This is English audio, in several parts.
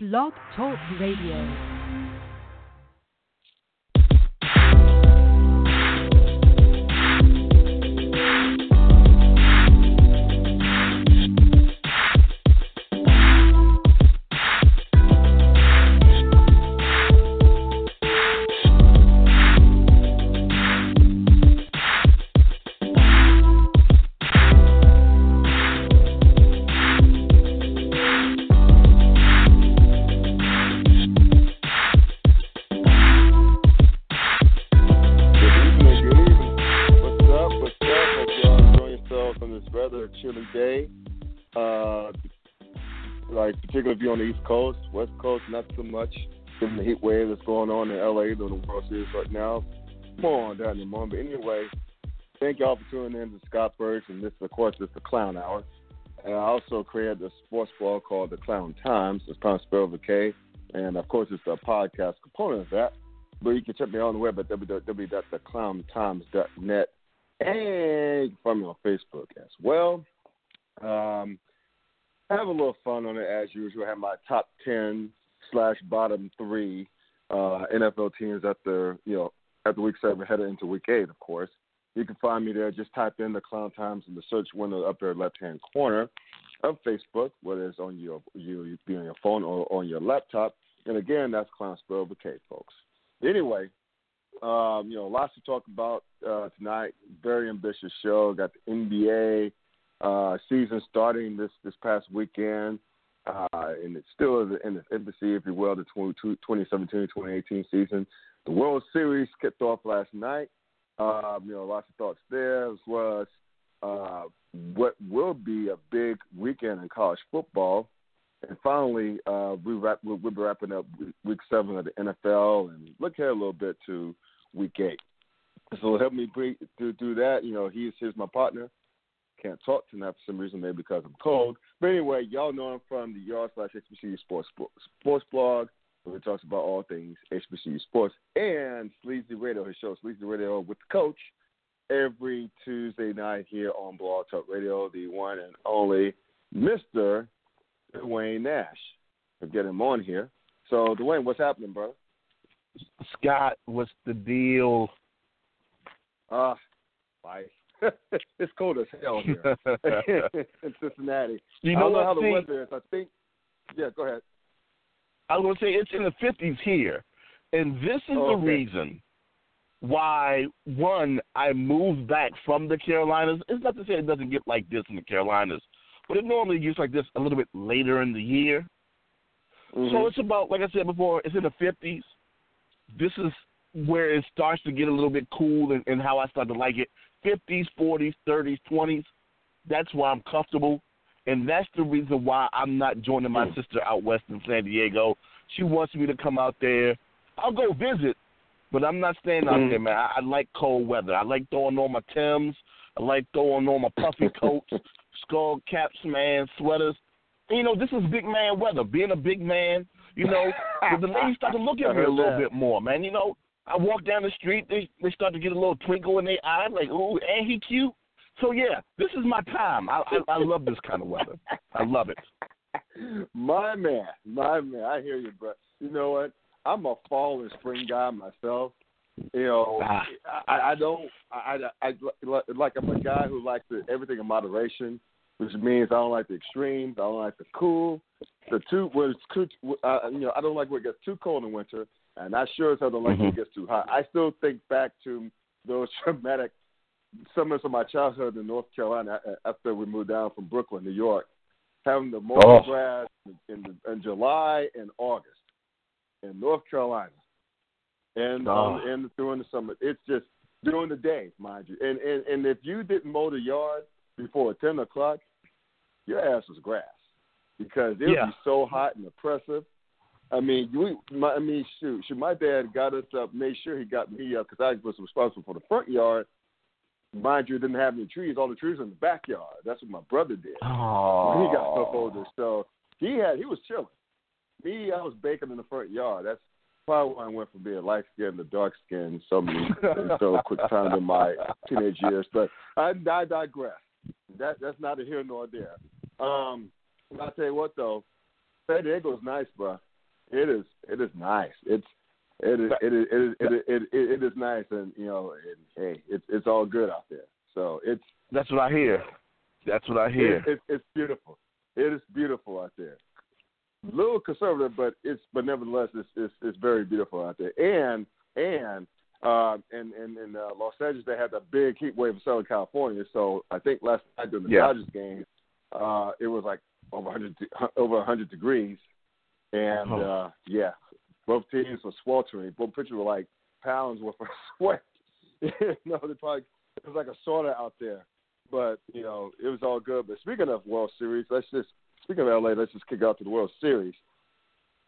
Blog Talk Radio. On the East Coast, West Coast, not so much. Given the heat wave that's going on in LA during the World Series right now. More on that in a moment. But anyway, thank y'all for tuning in to Scott Birch, and this, of course, is the Clown Hour. And I also created a sports blog called The Clown Times. It's kind of spelled with a K, and of course, it's a podcast component of that. But you can check me out on the web at www.theclowntimes.net. And you can find me on Facebook as well. Um, have a little fun on it as usual. I have my top 10 slash bottom three uh, NFL teams after, you know, after week seven, headed into week eight, of course. You can find me there. Just type in the Clown Times in the search window up there, left hand corner of Facebook, whether it's on your you be on your phone or on your laptop. And again, that's Clown spelled with K, folks. Anyway, um, you know, lots to talk about uh, tonight. Very ambitious show. Got the NBA uh, season starting this this past weekend, uh, and it's still in its infancy, if you will, the 2017-2018 season. The World Series kicked off last night. Um, you know, lots of thoughts there, as well as uh, what will be a big weekend in college football. And finally, uh, we wrap, we'll, we'll be wrapping up week seven of the NFL and look ahead a little bit to week eight. So help me break through, that. You know, he's here's my partner. Can't talk tonight for some reason, maybe because I'm cold. But anyway, y'all know I'm from the Yard slash HBCU Sports Sports blog, where he talks about all things HBCU sports, and Sleazy Radio, his show Sleazy Radio with the coach, every Tuesday night here on Blog Talk Radio, the one and only Mister Dwayne Nash. We'll get him on here. So, Dwayne, what's happening, brother? Scott, what's the deal? Ah, life. it's cold as hell here in Cincinnati. You I don't know how the weather is. I think. Yeah, go ahead. I was gonna say it's in the fifties here, and this is the Okay. reason why one I moved back from the Carolinas. It's not to say it doesn't get like this in the Carolinas, but it normally gets like this a little bit later in the year. So Mhm. it's about like I said before, it's in the fifties. This is where it starts to get a little bit cool and, and how I start to like it. Fifties, forties, thirties, twenties. That's why I'm comfortable. And that's the reason why I'm not joining my sister out west in San Diego. She wants me to come out there. I'll go visit, but I'm not staying out Mhm. there, man. I, I like cold weather. I like throwing on my Tims. I like throwing on my puffy coats, skull caps, man, sweaters. And, you know, this is big man weather. Being a big man, you know, the ladies start to look at me a little bit more, man. You know, I walk down the street, they they start to get a little twinkle in their eye, like, ooh, ain't he cute? So yeah, this is my time. I I, I love this kind of weather. I love it. my man, my man. I hear you, bro. You know what? I'm a fall and spring guy myself. You know, Ah. I, I don't. I, I, I like. I'm a guy who likes the, everything in moderation, which means I don't like the extremes. I don't like the cool. The two when it's too, uh, you know, I don't like when it gets too cold in winter, and I sure as hell don't like when it gets too hot. I still think back to those traumatic summers of my childhood in North Carolina after we moved down from Brooklyn, New York, having the mow Oh. grass in, the, in July and August in North Carolina, and um, Oh. and during the summer. It's just during the day, mind you. And and and if you didn't mow the yard before ten o'clock, your ass was grass because it would Yeah. be so hot and oppressive. I mean, we, my, I mean, shoot, shoot, my dad got us up, made sure he got me up because I was responsible for the front yard. Mind you, it didn't have any trees. All the trees were in the backyard. That's what my brother did Oh, when he got took older. So he had he was chilling. Me, I was baking in the front yard. That's probably why I went from being light skinned to dark skinned so many in so quick time in my teenage years. But I, I digress. That that's neither here nor there. Um, I'll tell you what though, San Diego's nice, bro. It is. It is nice. It's. It is. It is. It is. It is, it, it, it is nice, and you know, and, hey, it's it's all good out there. So it's. That's what I hear. That's what I hear. It, it, it's beautiful. It is beautiful out there. A little conservative, but it's but nevertheless, it's it's, it's very beautiful out there. And and uh, and in, in uh, Los Angeles, they had that big heat wave in Southern California. So I think last night during the Yeah. Dodgers game, uh, it was like over 100 de- over 100 degrees, and Oh. uh, yeah, both teams were sweltering. Both pitchers were like pounds worth of sweat. you know, they probably it was like a sauna out there. But you know, it was all good. But speaking of World Series, let's just speaking of LA, let's just kick out to the World Series,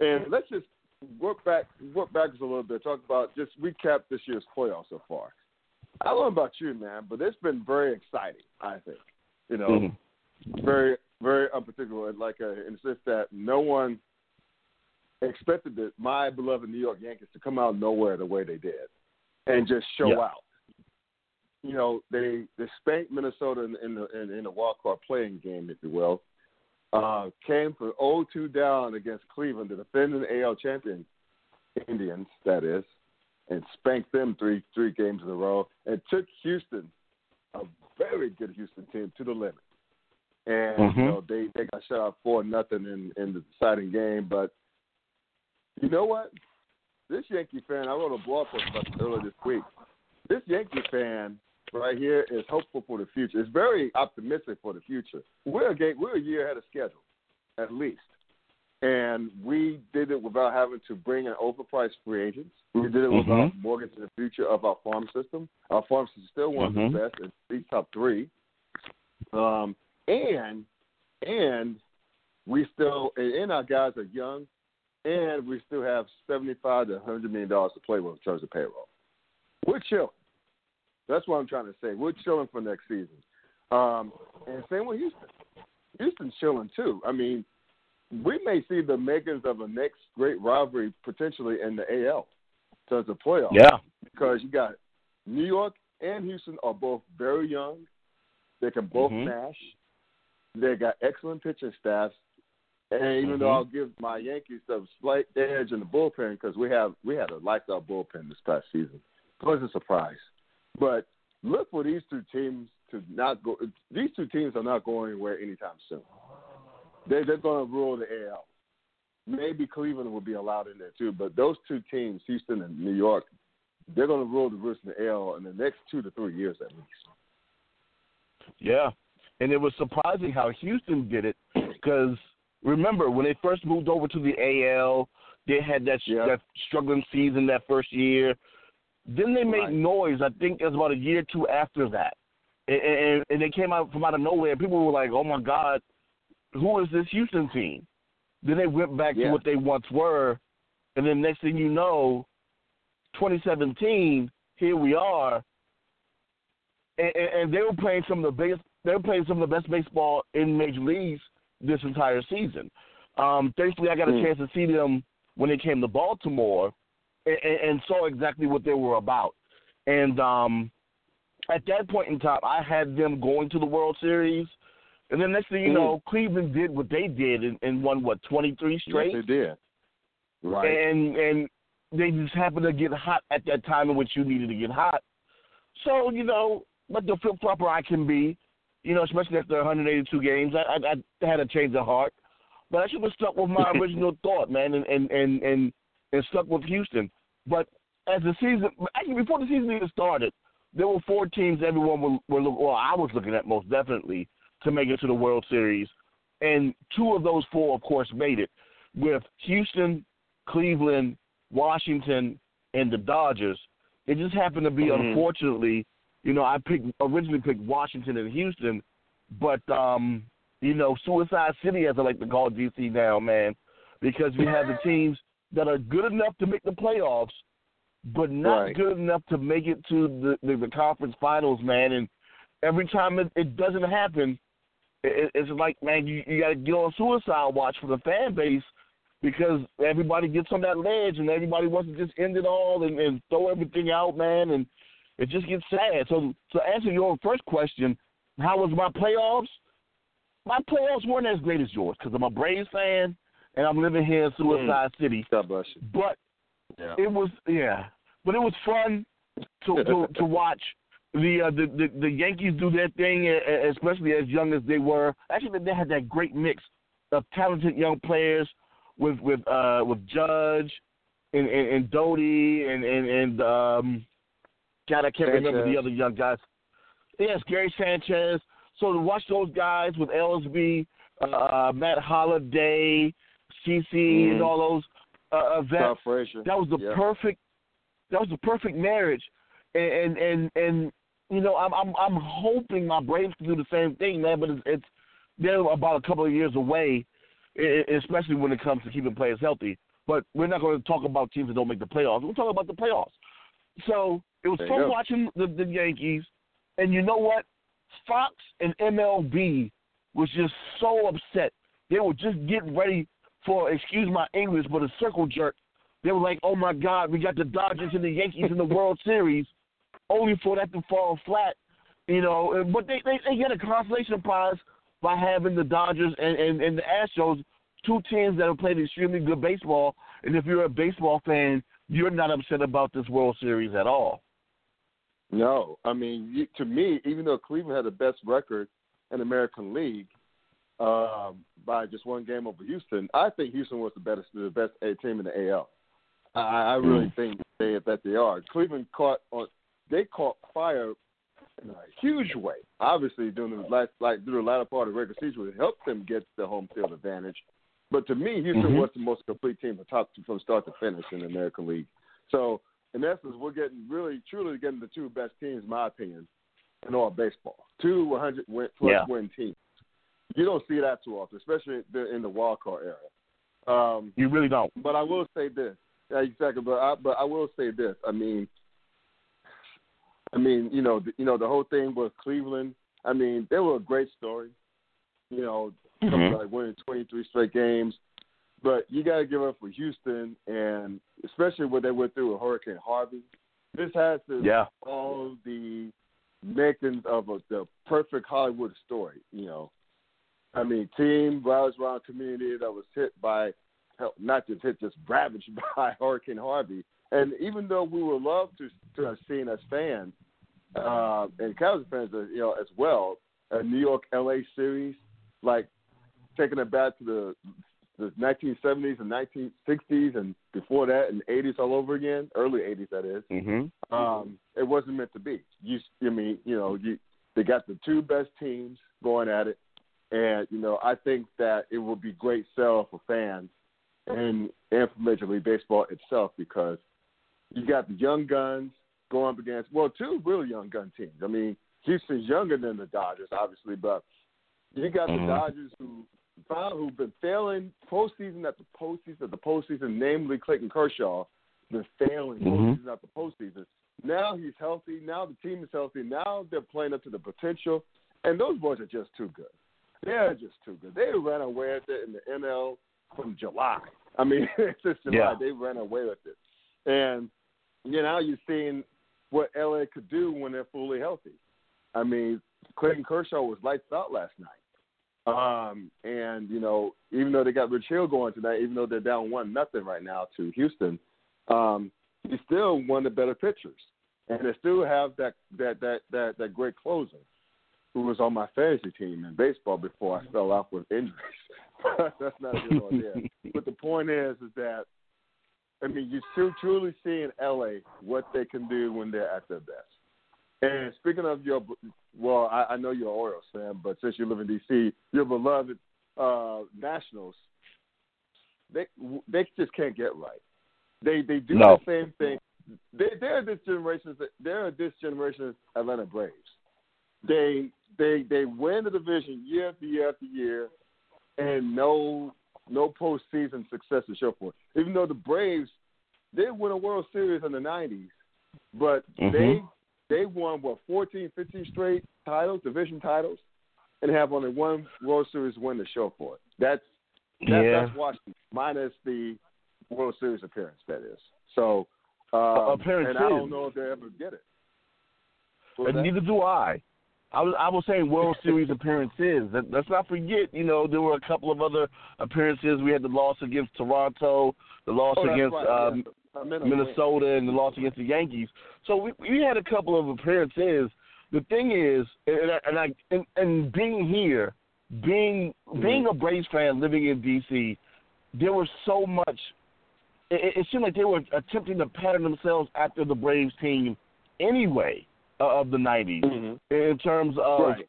and let's just work back work backwards a little bit. Talk about just recap this year's playoffs so far. I don't know about you, man, but it's been very exciting. I think, you know, Mhm. very very unpredictable. Like uh, in the sense that no one expected that my beloved New York Yankees to come out of nowhere the way they did, and just show Yeah. out. You know, they they spanked Minnesota in, in the in, in the wild card playing game, if you will. Uh, came from 0-2 down against Cleveland, the defending AL champion Indians, that is, and spanked them three three games in a row, and took Houston, a very good Houston team, to the limit. And Mhm. you know they they got shut out four nothing in in the deciding game, but you know what? This Yankee fan, I wrote a blog post about this earlier this week. This Yankee fan right here is hopeful for the future. It's very optimistic for the future. We're a game, we're a year ahead of schedule, at least, and we did it without having to bring in overpriced free agents. We did it without mortgaging the future of our farm system. Our farm system is still one Mhm. of the best, in these top three. Um, and and we still and, and our guys are young, and we still have seventy-five to hundred million dollars to play with in terms of payroll. We're chilling. That's what I'm trying to say. We're chilling for next season. Um, and same with Houston. Houston's chilling too. I mean, we may see the makings of a next great rivalry potentially in the AL in terms of playoffs Yeah. because you got New York and Houston are both very young. They can both Mhm. smash. They got excellent pitching staffs. And even though Mhm. I'll give my Yankees a slight edge in the bullpen because we have we had a lights out bullpen this past season, it was a surprise. But look for these two teams to not go. These two teams are not going anywhere anytime soon. They they're going to rule the AL. Maybe Cleveland will be allowed in there too, but those two teams, Houston and New York, they're going to rule the roost in the AL in the next two to three years at least. Yeah, and it was surprising how Houston did it because remember when they first moved over to the AL, they had that Yeah. that struggling season that first year. Then they made Right. noise. I think it was about a year or two after that, and, and, and they came out from out of nowhere. People were like, "Oh my God, who is this Houston team?" Then they went back Yeah. to what they once were, and then next thing you know, 2017, here we are, and, and, and they were playing some of the biggest. They were playing some of the best baseball in major leagues this entire season. Um, thankfully, I got a Mm. chance to see them when they came to Baltimore, and, and, saw exactly what they were about. And um, at that point in time, I had them going to the World Series. And then next thing you Mm. know, Cleveland did what they did and, and won what twenty three straight Yes, they did. Right. and and they just happened to get hot at that time in which you needed to get hot. So you know, like the flip flopper I can be, you know, especially after 182 games, I, I, I had a change of heart, but I should have stuck with my original thought, man, and and and and, and stuck with Houston. But as the season, actually before the season even started, there were four teams everyone were, were look- well, I was looking at most definitely to make it to the World Series, and two of those four, of course, made it with Houston, Cleveland, Washington, and the Dodgers. It just happened to be, Mhm. unfortunately, you know, I picked originally picked Washington and Houston, but um, you know, Suicide City, as I like to call DC now, man, because we have the teams that are good enough to make the playoffs, but not Right. good enough to make it to the, the, the conference finals, man. And every time it, it doesn't happen, it, it's like, man, you, you got to get on suicide watch for the fan base because everybody gets on that ledge and everybody wants to just end it all and, and throw everything out, man, and it just gets sad. So, to answer your first question, how was my playoffs? My playoffs weren't as great as yours because I'm a Braves fan, and I'm living here in Suicide Mm. City. God bless you. But Yeah. it was yeah, but it was fun to to, to watch the, uh, the the the Yankees do their thing, especially as young as they were. Actually, they had that great mix of talented young players with with uh with Judge and and, and Doty and and and um, God, I can't remember the other young guys. Yes, Gary Sanchez. So to watch those guys with LSB, uh, Matt Holliday, CC, Mhm. and all those uh, vets. That was the Yeah. perfect. That was the perfect marriage, and and and, and you know I'm I'm I'm hoping my Braves can do the same thing, man. But it's, it's they're about a couple of years away, especially when it comes to keeping players healthy. But we're not going to talk about teams that don't make the playoffs. We're talking about the playoffs. So it was fun watching the, the Yankees, and you know what? Fox and MLB was just so upset. They were just getting ready for, excuse my English, but a circle jerk. They were like, "Oh my God, we got the Dodgers and the Yankees in the World Series," only for that to fall flat. You know, but they they, they get a consolation prize by having the Dodgers and, and, and the Astros, two teams that have played extremely good baseball. And if you're a baseball fan, you're not upset about this World Series at all. No, I mean, you, to me, even though Cleveland had the best record in the American League um, by just one game over Houston, I think Houston was the best, the best team in the AL. I, I really think they that they are. Cleveland caught on, they caught fire in a huge way. Obviously, during the last, like during the latter part of the regular season, it helped them get the home field advantage. But to me, Houston Mhm. was the most complete team from top from start to finish in the American League. So in essence, we're getting really, truly getting the two best teams, in my opinion, in all baseball. Two 100 win, plus Yeah. win teams. You don't see that too often, especially in the wild card era. Um, You really don't. but I will say this. Yeah, exactly. But I, but I will say this. I mean, I mean, you know, the, you know, the whole thing with Cleveland. I mean, they were a great story. You know, something like winning 23 straight games. But you got to give up for Houston, and especially what they went through with Hurricane Harvey. This has to Yeah. all the makings of a, the perfect Hollywood story. You know, I mean, team rallies around community that was hit by, hell, not just hit, just ravaged by Hurricane Harvey. And even though we would love to to have seen as fans, uh, and Cowboys fans, uh, you know, as well, a New York LA series, like taking it back to the the 1970s and 1960s and before that and 80s all over again, early 80s that is Mm-hmm. um, it wasn't meant to be. You, I mean, you know, you they got the two best teams going at it, and you know, I think that it will be great sell for fans and and for Major League Baseball itself because you got the young guns going up against well, two really young gun teams. I mean, Houston's younger than the Dodgers, obviously, but you got Mhm. the Dodgers who found who've been failing postseason after postseason after postseason, namely Clayton Kershaw, been failing Mhm. postseason after postseason. Now he's healthy. Now the team is healthy. Now they're playing up to the potential, and those boys are just too good. They're just too good. They ran away with it in the NL from July. I mean, since July Yeah. they ran away with it, and you know you're seeing what LA could do when they're fully healthy. I mean, Clayton Kershaw was lights out last night. Um, and you know, even though they got Rich Hill going tonight, even though they're down one nothing right now to Houston, um, he's still one of the better pitchers, and they still have that that that that that great closer who was on my fantasy team in baseball before I fell off with injuries. That's not a good idea. But the point is, is that I mean, you're still truly seeing LA what they can do when they're at their best. And speaking of your, well, I, I know you're an Orioles fan, but since you live in D.C., your beloved uh, Nationals, they they just can't get right. They they do No. the same thing. They they're this generation's they're this generation's Atlanta Braves. They they they win the division year after year after year, and no no postseason success to show for it. Even though the Braves they win a World Series in the '90s, but Mhm. they they won what 14, 15 straight titles, division titles, and have only one World Series win to show for it. That's that, yeah. that's Washington minus the World Series appearance. That is so. Uh, Appearance and I don't know if they ever get it. What And neither do I. I was I was saying World Series appearances. Let, let's not forget, you know, there were a couple of other appearances. We had the loss against Toronto, the loss Oh, against right, um, yeah. I meant a win. Minnesota, and the loss against the Yankees. So we we had a couple of appearances. The thing is, and I, and, I, and, and being here, being being a Braves fan, living in DC, there was so much. It, it seemed like they were attempting to pattern themselves after the Braves team, anyway, uh, of the '90s Mhm. in terms of. Right.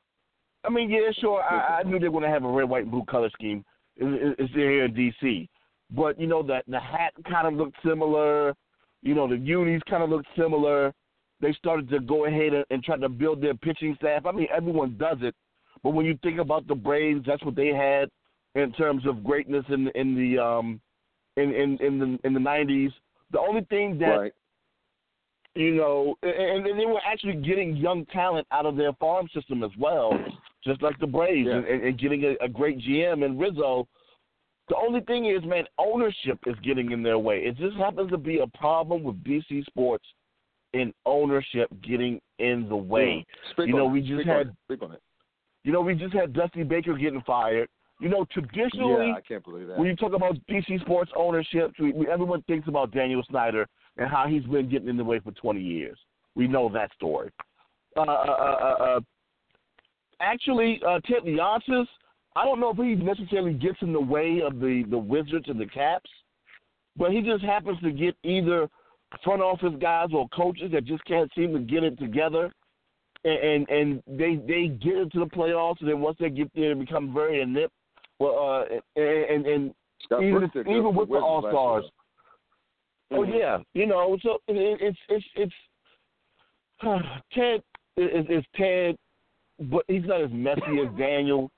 I mean, yeah, sure. I, I knew they were going to have a red, white, and blue color scheme. It- It's here in D.C. But you know that the hat kind of looked similar. You know the unis kind of looked similar. They started to go ahead and, and try to build their pitching staff. I mean, everyone does it, but when you think about the Braves, that's what they had in terms of greatness in in the um in in in the in the nineties. The only thing that right. you know, and, and they were actually getting young talent out of their farm system as well, just like the Braves, Yeah. and, and getting a, a great GM and Rizzo. The only thing is, man, ownership is getting in their way. It just happens to be a problem with DC sports and ownership getting in the way. Speak You on know, it. we just Speak had- Speak on it. You know, we just had Dusty Baker getting fired. You know, traditionally, Yeah, I can't believe that. when you talk about DC sports ownership, we, we, everyone thinks about Daniel Snyder and how he's been getting in the way for 20 years. We know that story. Uh, uh, uh, uh, actually, uh, Ted Leonsis, I don't know if he necessarily gets in the way of the, the Wizards and the Caps, but he just happens to get either front office guys or coaches that just can't seem to get it together. And, and and they they get into the playoffs, and then once they get there, they become very inept. Well, uh, and and Scott even even with the All Stars. Oh Mhm. yeah, you know, so it, it's it's it's Ted is, is Ted, but he's not as messy as Daniel,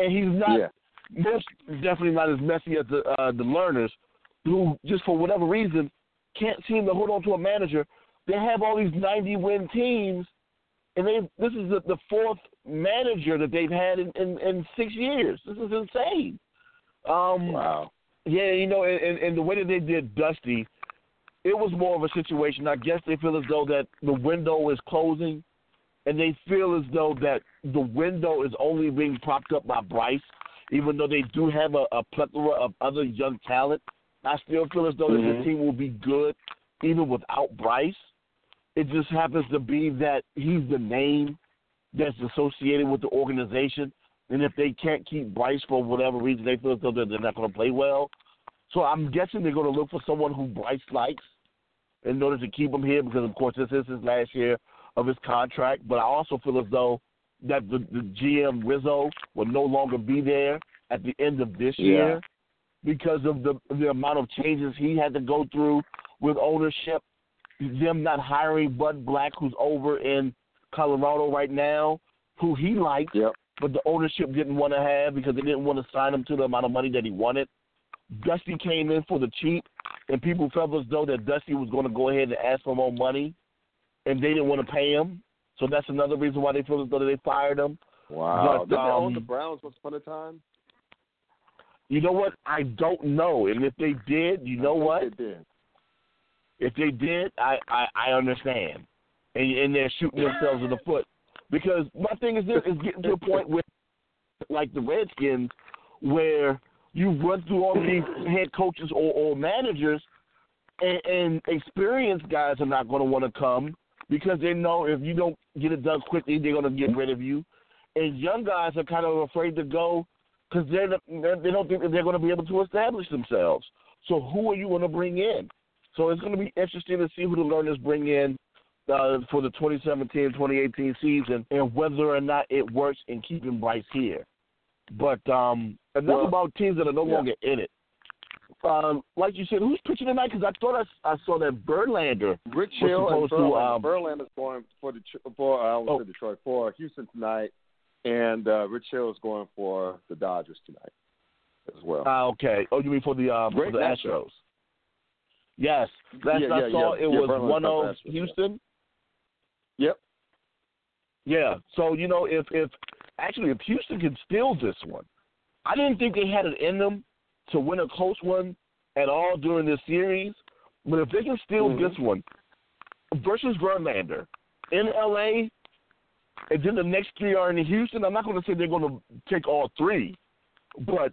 and he's not Yeah. most definitely not as messy as the uh, the Lerners, who just for whatever reason can't seem to hold on to a manager. They have all these ninety win teams, and they this is the, the fourth manager that they've had in, in, in six years. This is insane. Um, Wow. yeah, you know, and, and the way that they did Dusty, it was more of a situation. I guess they feel as though that the window is closing, and they feel as though that the window is only being propped up by Bryce, even though they do have a, a plethora of other young talent. I still feel as though that Mhm. the team will be good even without Bryce. It just happens to be that he's the name that's associated with the organization. And if they can't keep Bryce for whatever reason, they feel as though that they're not going to play well. So I'm guessing they're going to look for someone who Bryce likes in order to keep him here because, of course, this is his last year of his contract. But I also feel as though that the, the GM Rizzo will no longer be there at the end of this Yeah. year because of the the amount of changes he had to go through with ownership. Them not hiring Bud Black, who's over in Colorado right now, who he liked, Yep. but the ownership didn't want to have because they didn't want to sign him to the amount of money that he wanted. Dusty came in for the cheap, and people felt as though that Dusty was going to go ahead and ask for more money, and they didn't want to pay him. So that's another reason why they feel as though they fired him. Wow. But, Didn't they own um, the Browns once upon a time? You know what? I don't know, and if they did, you know what? They did. If they did, I I, I understand, and, and they're shooting themselves in the foot because my thing is this is getting to a point where, like the Redskins, where you run through all these head coaches or, or managers, and, and experienced guys are not going to want to come because they know if you don't get it done quickly, they're going to get rid of you, and young guys are kind of afraid to go because they're they don't think that they're going to be able to establish themselves. So who are you going to bring in? So it's going to be interesting to see who the Lerners bring in uh, for the 2017-2018 season and whether or not it works in keeping Bryce here. But um, enough Well, about teams that are no yeah. longer in it. Um, like you said, who's pitching tonight? Because I thought I, I saw that Verlander. Rich Hill and to, Verlander. um, Verlander's going for the for I almost Oh. Detroit for Houston tonight, and uh, Rich Hill is going for the Dodgers tonight as well. Ah, okay. Oh, you mean for the um, for the. Astros? Yes. Last Yeah, I yeah, saw, yeah. it was one zero. Houston. yep. Yeah. So you know, if if actually if Houston can steal this one, I didn't think they had it in them to win a close one at all during this series. But if they can steal Mhm. this one versus Verlander in LA, and then the next three are in Houston. I'm not going to say they're going to take all three, but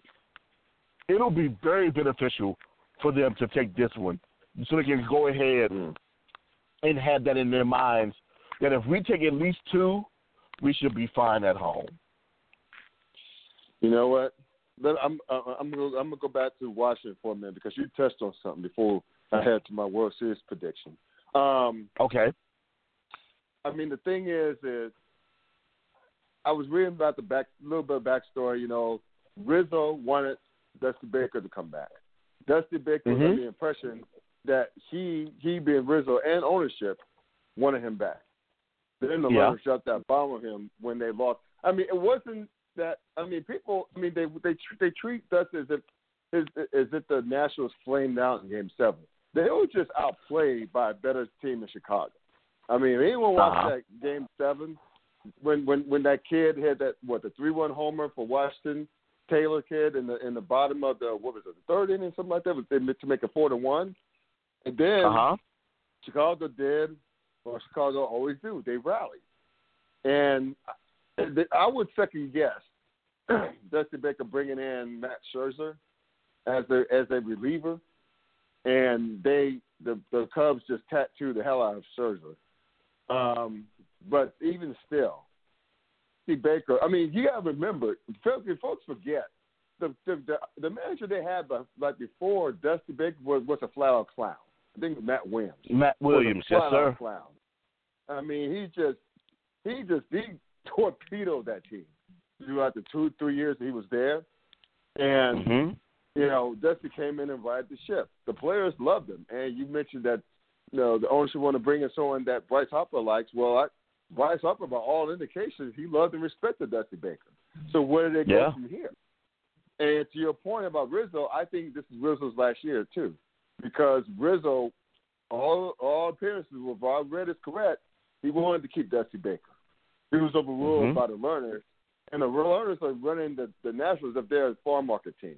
it'll be very beneficial for them to take this one, so they can go ahead Mm. and have that in their minds that if we take at least two, we should be fine at home. You know what? Let, I'm uh, I'm gonna, I'm gonna go back to Washington for a minute because you touched on something before I head to my World Series prediction. Um, Okay. I mean, the thing is, is I was reading about the back, little bit of backstory. You know, Rizzo wanted Dusty Baker to come back. Dusty Baker was Mhm. under the impression that he, he being Rizzo and ownership, wanted him back. Then the Yeah. Dropped that bomb on him when they lost. I mean, it wasn't that. I mean, people. I mean, they they tr- they treat us as if as, as if the Nationals flamed out in Game Seven. They were just outplayed by a better team in Chicago. I mean, anyone watched Uh-huh. that Game Seven when when when that kid had that what the three one homer for Washington Taylor kid in the in the bottom of the what was it the third inning something like that was to make it four to one, and then Uh huh. Chicago did what Chicago always do. They rallied. And I would second guess Dusty Baker bringing in Max Scherzer as a as a reliever, and they the the Cubs just tattooed the hell out of Scherzer. Um, but even still, see Baker. I mean, you got to remember, folks forget the, the the the manager they had like before Dusty Baker was was a flat out clown. I think Matt Williams Matt Williams, yes, sir. Clown. I mean, he just he just he torpedoed that team throughout the two three years that he was there, and hmm you know Dusty came in and righted the ship. The players loved him, and you mentioned that you know the ownership want to bring in someone that Bryce Harper likes. Well, I, Bryce Harper, by all indications, he loved and respected Dusty Baker. So where did they go from here? And to your point about Rizzo, I think this is Rizzo's last year too, because Rizzo, all all appearances if I read is correct, he wanted to keep Dusty Baker. He was overruled Mhm. by the Lerners, and the Lerners are running the the Nationals if they're a farm market team.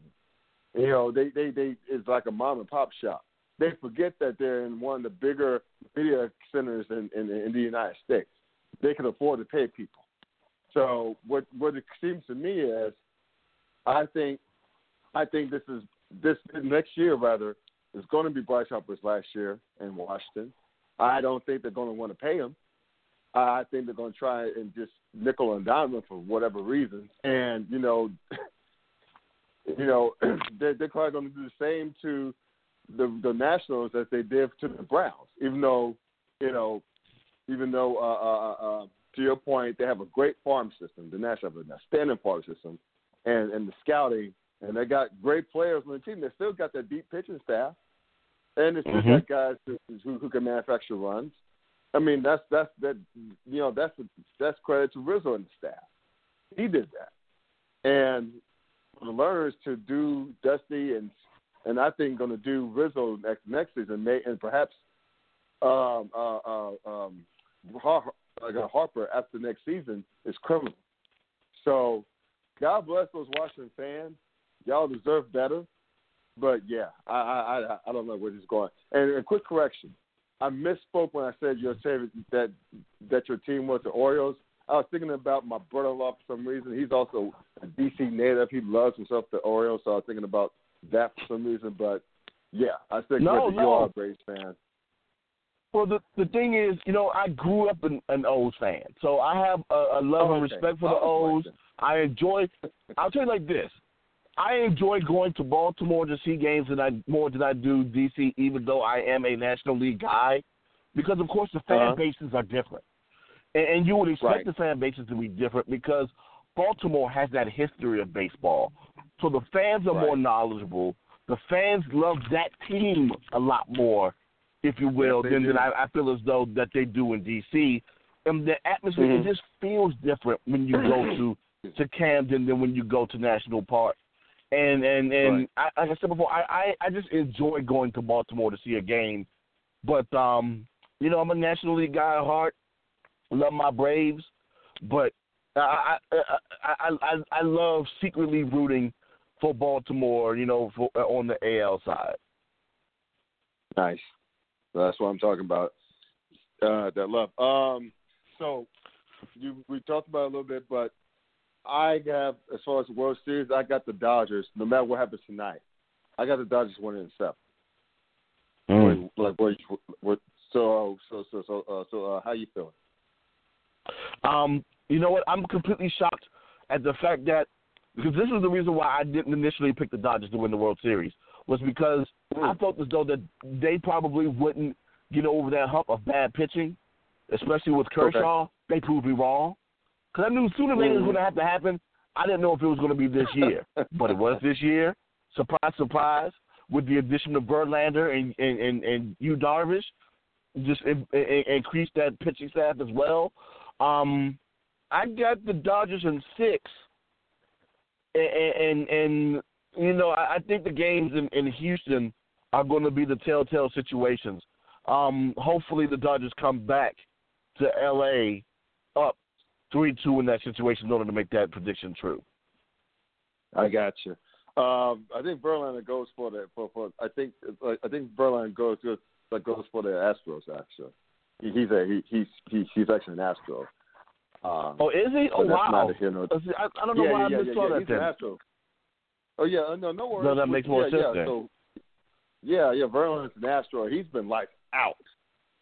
You know, they they they it's like a mom and pop shop. They forget that they're in one of the bigger media centers in in, in the United States. They can afford to pay people. So what what it seems to me is, I think, I think this is this next year rather is going to be Bryce Harper's last year in Washington. I don't think they're going to want to pay him. I think they're going to try and just nickel and dime them for whatever reason. And you know, you know, they're, they're probably going to do the same to the the Nationals as they did to the Browns. Even though, you know, even though uh, uh, uh, to your point, they have a great farm system. The Nationals have an outstanding farm system, and and the scouting, and they got great players on the team. They still got that deep pitching staff, and they still Mhm. got guys who, who who can manufacture runs. I mean, that's that's that you know that's that's credit to Rizzo and the staff. He did that, and Lerners to do Dusty and and I think going to do Rizzo next next season, may, and perhaps um, uh, uh, um, Har- like a Harper after next season is criminal. So, God bless those Washington fans. Y'all deserve better. But yeah, I I I, I don't know where this is going. And a quick correction: I misspoke when I said your favorite that that your team was the Orioles. I was thinking about my brother-in-law for some reason. He's also a DC native. He loves himself the Orioles, so I was thinking about that for some reason. But yeah, I said No, you no. are a Braves fan. Well, the the thing is, you know, I grew up an, an O's fan, so I have a, a love Oh, and okay. respect for the Oh, O's. I enjoy. I'll tell you like this: I enjoy going to Baltimore to see games than I more than I do DC, even though I am a National League guy, because of course the fan Uh-huh. bases are different, and, and you would expect Right. the fan bases to be different because Baltimore has that history of baseball, so the fans are more knowledgeable. The fans love that team a lot more, if you will, Yes, than, than. I, I feel as though that they do in DC. And the atmosphere Mhm. it just feels different when you go to to Camden than when you go to National Park. And and and Right. I, like I said before, I, I I just enjoy going to Baltimore to see a game. But um, you know, I'm a National League guy at heart. Love my Braves, but I I I I, I, love secretly rooting for Baltimore. You know, for on the AL side. Nice. So that's what I'm talking about. Uh, that love. Um, so you, we talked about it a little bit, but I have as far as the World Series, I got the Dodgers. No matter what happens tonight, I got the Dodgers winning in seven. Mm. Like, where, where, so, so, so, so, uh, so, uh, how you feeling? Um, you know what? I'm completely shocked at the fact that because this is the reason why I didn't initially pick the Dodgers to win the World Series was because I felt as though that they probably wouldn't get over that hump of bad pitching, especially with Kershaw. They proved me wrong because I knew sooner or later it was going to have to happen. I didn't know if it was going to be this year, but it was this year. Surprise, surprise! With the addition of Verlander and and and, and Yu Darvish, just in, in, increased that pitching staff as well. Um, I got the Dodgers in six, and and, and you know I, I think the games in, in Houston are going to be the telltale situations. Um, hopefully the Dodgers come back to L.A. three two in that situation in order to make that prediction true. I got you. Um, I think Verlander goes for the for, for I think I think Verlander goes goes like goes for the Astros actually. He, he's a he, he's he, he's actually an Astro. Um, oh, is he? Oh, wow. Here, no, I, I don't know yeah, why yeah, I missed yeah, yeah, that he's. An Astro. Oh yeah, uh, no, no worries. No, that makes more sense yeah, then. So, yeah, yeah, Verlander's an Astro. He's been lights out.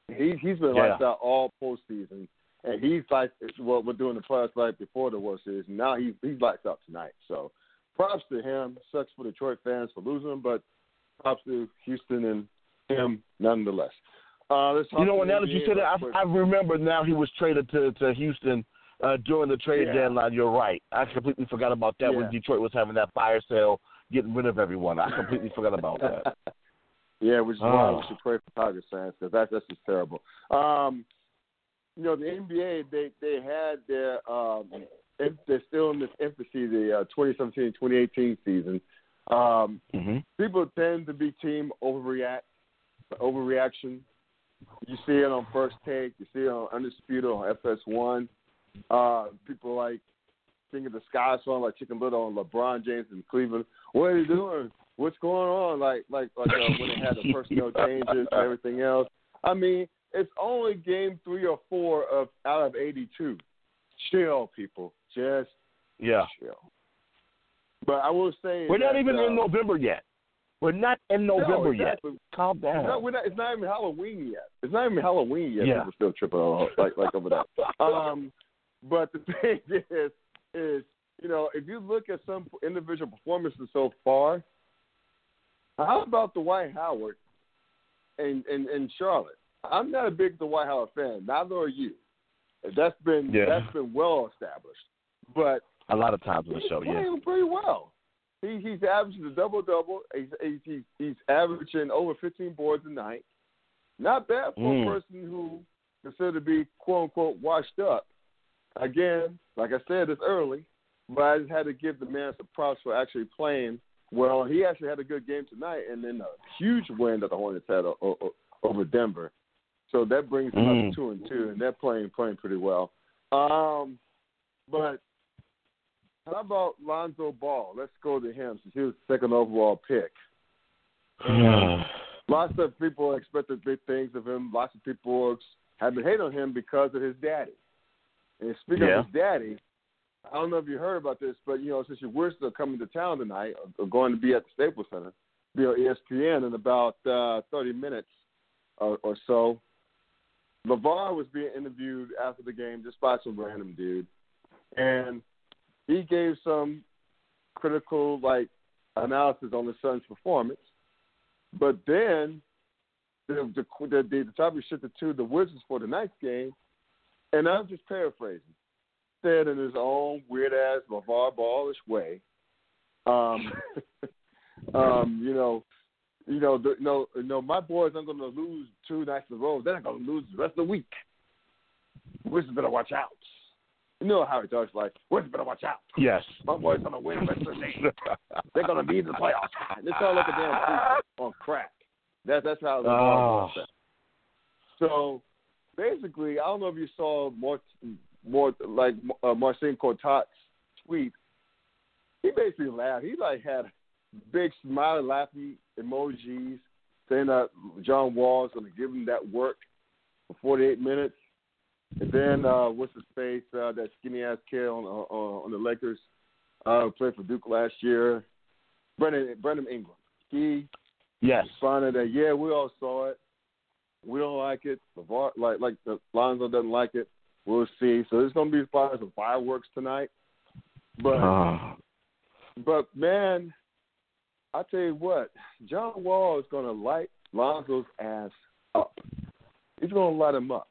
He he's been Yeah. lights out all postseason, and he's like what we're doing the playoffs right before the World Series. Now he's he's lights out tonight. So, props to him. Sucks for Detroit fans for losing him, but props to Houston and him nonetheless. Uh, You know Now that you said it, I. I remember now he was traded to to Houston uh, during the trade Yeah. deadline. You're right. I completely forgot about that when Detroit was having that fire sale, getting rid of everyone. I completely forgot about that. Yeah, which is why Oh. we should pray for Tigers fans because that's that's just terrible. Um, you know, the NBA they they had their um, they're still in this infancy the uh, 2017-2018 season. Um, hmm people tend to be team overreact, overreaction. You see it on First Take, you see it on Undisputed on FS1. Uh, people like singing the Sky song like Chicken Little on LeBron James in Cleveland. What are you doing? What's going on? Like like like uh, when they had the personnel changes and everything else. I mean, it's only game three or four of out of eighty two. Chill, people. Just Yeah. chill. But I will say We're not even uh, in November yet. We're not in no, November yet. Calm down. No, we're not, it's not even Halloween yet. It's not even Halloween yet. Yeah. People still tripping on like like over that. Um, but the thing is, is you know, if you look at some individual performances so far, how about Dwight Howard and and, and Charlotte? I'm not a big Dwight Howard fan. Neither are you. That's been Yeah. that's been well established. But A lot of times in the show, yeah. playing pretty well. He he's averaging a double double. He's, he's he's he's averaging over 15 boards a night. Not bad for Mm. a person who considered to be quote unquote washed up. Again, like I said, it's early, but I just had to give the man some props for actually playing well. He actually had a good game tonight, and then a huge win that the Hornets had over Denver. So that brings them Mm. up two and two, and they're playing playing pretty well. Um, but how about Lonzo Ball? Let's go to him since he was the second overall pick. Lots of people expected big things of him. Lots of people have been hating on him because of his daddy. And speaking Yeah. of his daddy, I don't know if you heard about this, but you know, since your Wizards are still coming to town tonight, or going to be at the Staples Center, be on ESPN in about uh, 30 minutes or, or so. LaVar was being interviewed after the game just by some random dude, and he gave some critical like analysis on the Suns' performance. But then the the the, the, topic shifted to the Wizards for the next game, and I'm just paraphrasing. Said in his own weird ass LaVar Ballish way, um, um, you know, you know, the, no, no, my boys aren't going to lose two nights in a row. They're not going to lose the rest of the week. Wizards better watch out. You know how he talks like, Wizards better watch out. Yes. My boys going to win the rest of the day. They're going to be in the playoffs. This sounds like a damn on crack. That, that's how the Oh. oh. So basically, I don't know if you saw more, more like uh, Marcin Gortat's tweet. He basically laughed. He like had big smiley, laughing emojis, saying that John Wall's going to give him that work for 48 minutes. And then uh, what's his face? Uh, that skinny ass kid on on, on the Lakers, uh, played for Duke last year. Brendan Brandon Ingram. He yes. responded that yeah, we all saw it. We don't like it. LaVar, like like the Lonzo doesn't like it. We'll see. So there's gonna be probably some fireworks tonight. But Uh, but man, I tell you what, John Wall is gonna light Lonzo's ass up. He's gonna light him up,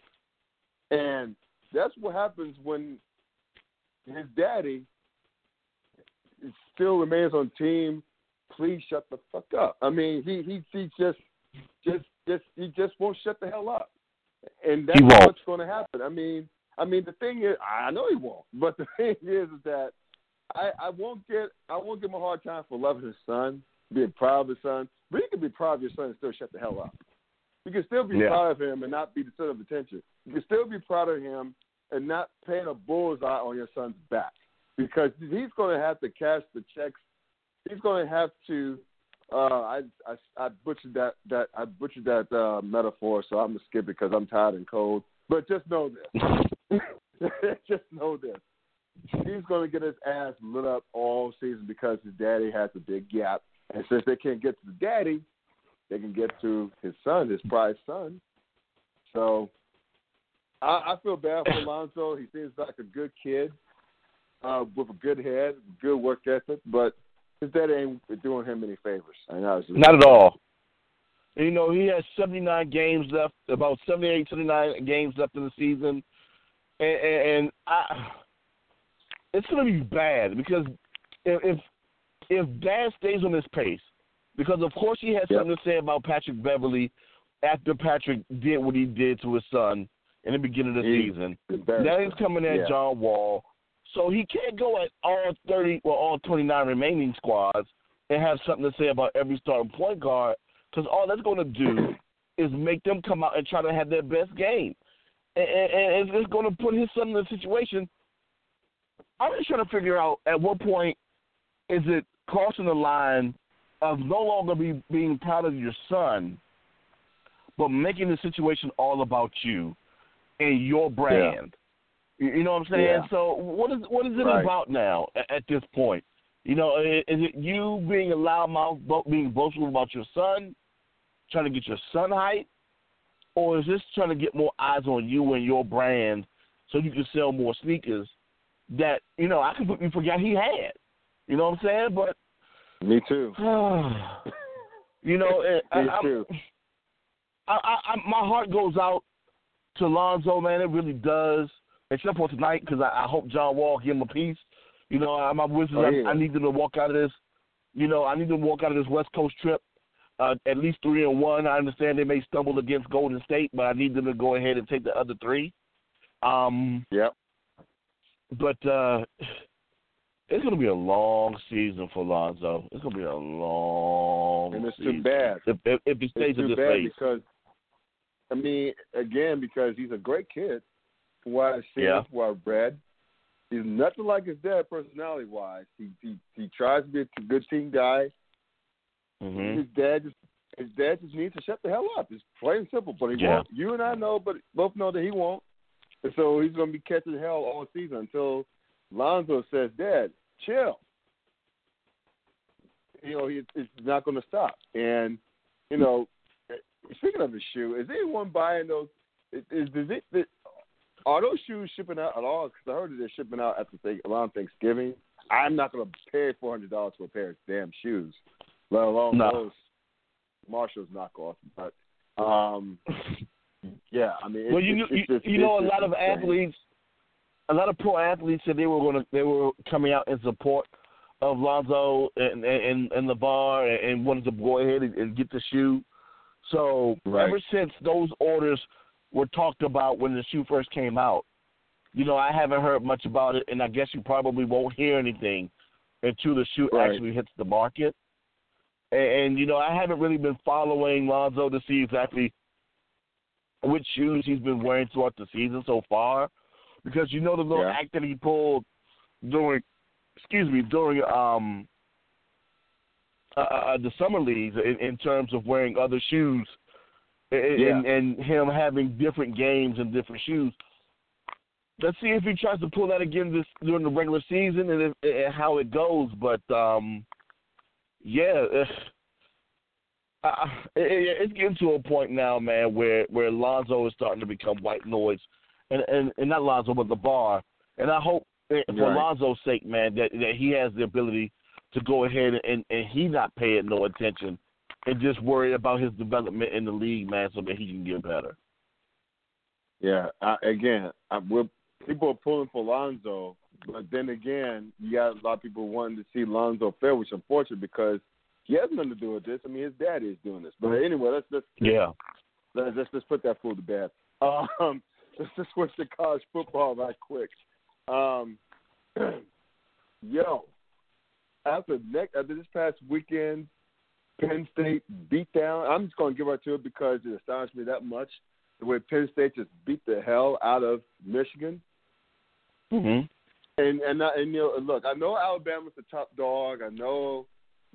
and that's what happens when his daddy still remains on team. Please shut the fuck up. I mean, he he he just just just he just won't shut the hell up, and that's what's going to happen. I mean, I mean the thing is, I know he won't, but the thing is, is that I I won't get I won't give him a hard time for loving his son, being proud of his son. But you can be proud of your son and still shut the hell up. You can still be Yeah. proud of him and not be the center of attention. You can still be proud of him and not paint a bullseye on your son's back because he's going to have to cash the checks. He's going to have to. Uh, I, I I butchered that that I butchered that uh, metaphor, so I'm gonna skip it because I'm tired and cold. But just know this. just know this. He's going to get his ass lit up all season because his daddy has a big gap, and since they can't get to the daddy, they can get to his son, his prized son. So I, I feel bad for Alonzo. He seems like a good kid uh, with a good head, good work ethic, but his daddy ain't doing him any favors. I know. it's just- Not at all. You know, he has 79 games left, about 78, 79 games left in the season, and, and, and I, it's going to be bad because if, if if Dad stays on this pace, because of course he had Yep. something to say about Patrick Beverley after Patrick did what he did to his son in the beginning of the He- season. Now he's coming at Yeah. John Wall, so he can't go at all thirty or all twenty nine remaining squads and have something to say about every starting point guard because all that's going to do is make them come out and try to have their best game, and, and, and it's going to put his son in a situation. I'm just trying to figure out at what point is it crossing the line of no longer be being proud of your son, but making the situation all about you and your brand. You you know what I'm saying? Yeah. So what is what is it Right. about now at, at this point? You know, is it you being a loudmouth, being boastful about your son, trying to get your son hype, or is this trying to get more eyes on you and your brand so you can sell more sneakers that you know I completely forgot he had. You know what I'm saying? But Me too. you know, I, Me I'm- too. I, I, I, my heart goes out to Lonzo, man. It really does. Except for tonight, because I, I hope John Wall give him a piece. You know, I'm, I'm Oh, yeah. I, I need them to walk out of this. You know, I need them to walk out of this West Coast trip uh, at least three and one. I understand they may stumble against Golden State, but I need them to go ahead and take the other three. Um, Yep. But uh, it's going to be a long season for Lonzo. It's going to be a long. And it's season. too bad. if if, if he stays It's too this because I mean, again, because he's a great kid. From what I've seen, Yeah. what I've read, he's nothing like his dad personality wise. He he he tries to be a good team guy. hmm His dad just his dad just needs to shut the hell up. It's plain and simple. But he Yeah. won't. You and I know, but both know that he won't. And so he's going to be catching hell all season until Lonzo says, "Dad, chill." You know, he, it's not going to stop. And you know, speaking of the shoe, is anyone buying those? Is, is, is it, is, are those shoes shipping out at all? Because I heard that they're shipping out after th- around Thanksgiving. I'm not going to pay four hundred dollars for a pair of damn shoes, let alone No. those Marshalls knockoff. But um, yeah, I mean, Well, you it's, you, it's just, you know a lot of insane. athletes, a lot of pro athletes said they were going to they were coming out in support of Lonzo and and and LaVar and, and wanted to go ahead and, and get the shoe. So Right. ever since those orders were talked about when the shoe first came out, you know I haven't heard much about it, and I guess you probably won't hear anything until the shoe Right. actually hits the market. And, and you know I haven't really been following Lonzo to see exactly which shoes he's been wearing throughout the season so far, because you know the little Yeah. act that he pulled during, excuse me, during um uh, uh, the summer leagues in, in terms of wearing other shoes, and, Yeah. and, and him having different games and different shoes. let's see if he tries to pull that again this during the regular season and, if, and how it goes. But um, yeah, uh, it, it's getting to a point now, man, where where Lonzo is starting to become white noise, and and, and not Lonzo, but LaVar. And I hope eh, for Right. Lonzo's sake, man, that that he has the ability to go ahead and and he not pay it no attention and just worry about his development in the league, man, so that he can get better. Yeah, I, again, I, we're, people are pulling for Lonzo, but then again, you got a lot of people wanting to see Lonzo fail, which is unfortunate because he has nothing to do with this. I mean, his daddy is doing this. But anyway, let's let's Yeah. let's let's, let's put that fool to bed. Um, let's just switch to college football right quick. Um, yo, after next after this past weekend, Penn State beat down. I'm just going to give right to it because it astonished me that much the way Penn State just beat the hell out of Michigan. Mhm. And and I- and you know, look, I know Alabama's the top dog. I know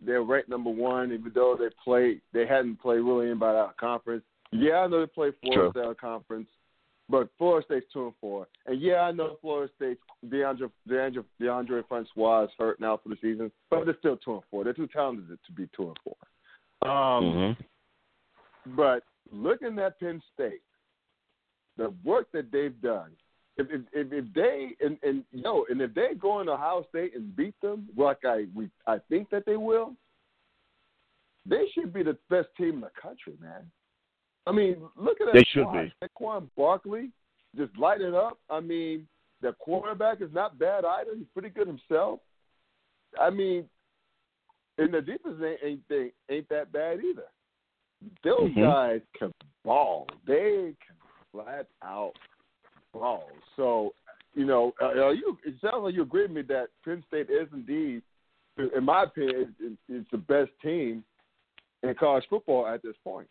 they're ranked number one, even though they played they hadn't played really anybody out of conference. Yeah, I know they played Florida State out of conference, but Florida State's two and four. And yeah, I know Florida State's DeAndre DeAndre Deondre Francois is hurt now for the season, but they're still two and four. They're too talented to be two and four. Um, Mhm. but looking at Penn State, the work that they've done, if if if, if they and and yo, and if they go into Ohio State and beat them, like I we I think that they will, they should be the best team in the country, man. I mean, look at that. They should squad. be. Saquon Barkley just light it up. I mean, the quarterback is not bad either. He's pretty good himself. I mean, and the defense ain't ain't, they, ain't that bad either. Those Mhm. guys can ball. They can flat out ball. So, you know, uh, you? It sounds like you agree with me that Penn State is indeed, in my opinion, is, is the best team in college football at this point.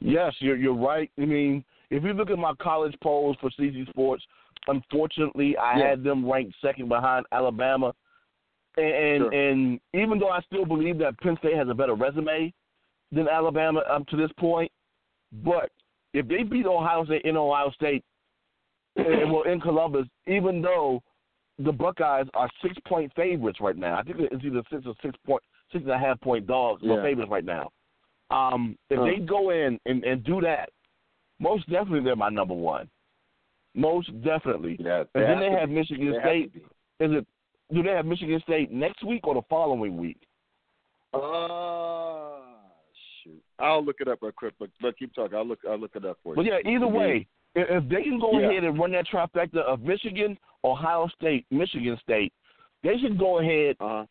Yes, you're you're right. I mean, if you look at my college polls for CZ Sports, unfortunately, I Yeah. had them ranked second behind Alabama, and and, Sure. and even though I still believe that Penn State has a better resume than Alabama up to this point, but if they beat Ohio State in Ohio State, and, well in Columbus, even though the Buckeyes are six point favorites right now, I think it's either six or six point six and a half point dogs or Yeah. favorites right now. Um, if Huh. they go in and, and do that, most definitely they're my number one. Most definitely. Yeah, And then they have be. Michigan They State. be. Is it? Do they have Michigan State next week or the following week? Shoot. I'll look it up real quick, but, but keep talking. I'll look. I'll look it up for you. But yeah, either way, if, if they can go Yeah. ahead and run that trifecta of Michigan, Ohio State, Michigan State, they should go ahead Uh-huh.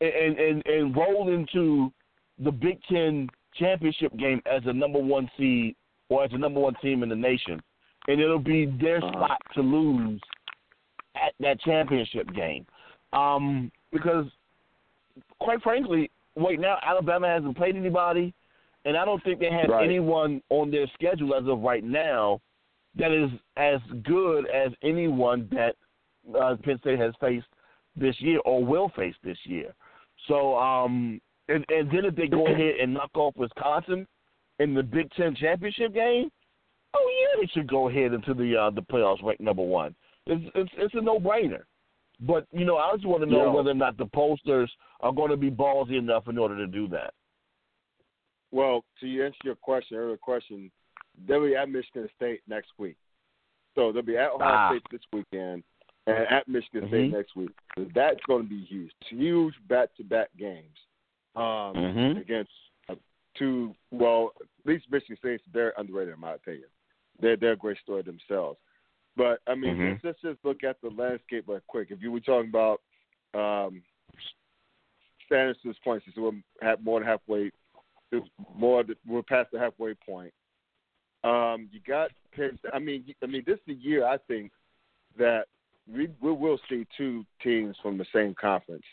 and and, and roll into the Big Ten championship game as the number one seed or as the number one team in the nation, and it'll be their Uh-huh. spot to lose at that championship game. Um, because, quite frankly, right now Alabama hasn't played anybody, and I don't think they have Right. anyone on their schedule as of right now that is as good as anyone that uh, Penn State has faced this year or will face this year. So, um, and, and then if they go ahead and knock off Wisconsin in the Big Ten championship game, oh yeah, they should go ahead into the uh, the playoffs ranked number one. It's it's, it's a no brainer. But you know, I just want to know Yeah. whether or not the posters are going to be ballsy enough in order to do that. Well, to answer your question, earlier question, they'll be at Michigan State next week. So they'll be at Ohio Ah. State this weekend and at Michigan State Mhm. next week. So that's going to be huge. Huge back-to-back games um, Mhm. against uh, two. Well, at least Michigan State, they're underrated in my opinion. They're they're a great story themselves. But I mean, Mhm. let's, just look at the landscape real quick. If you were talking about um, Sanderson's points, so we're more than halfway it's more th- we're past the halfway point. Um, you got Penn. I mean, y- I mean, this is the year I think that we we will see two teams from the same conference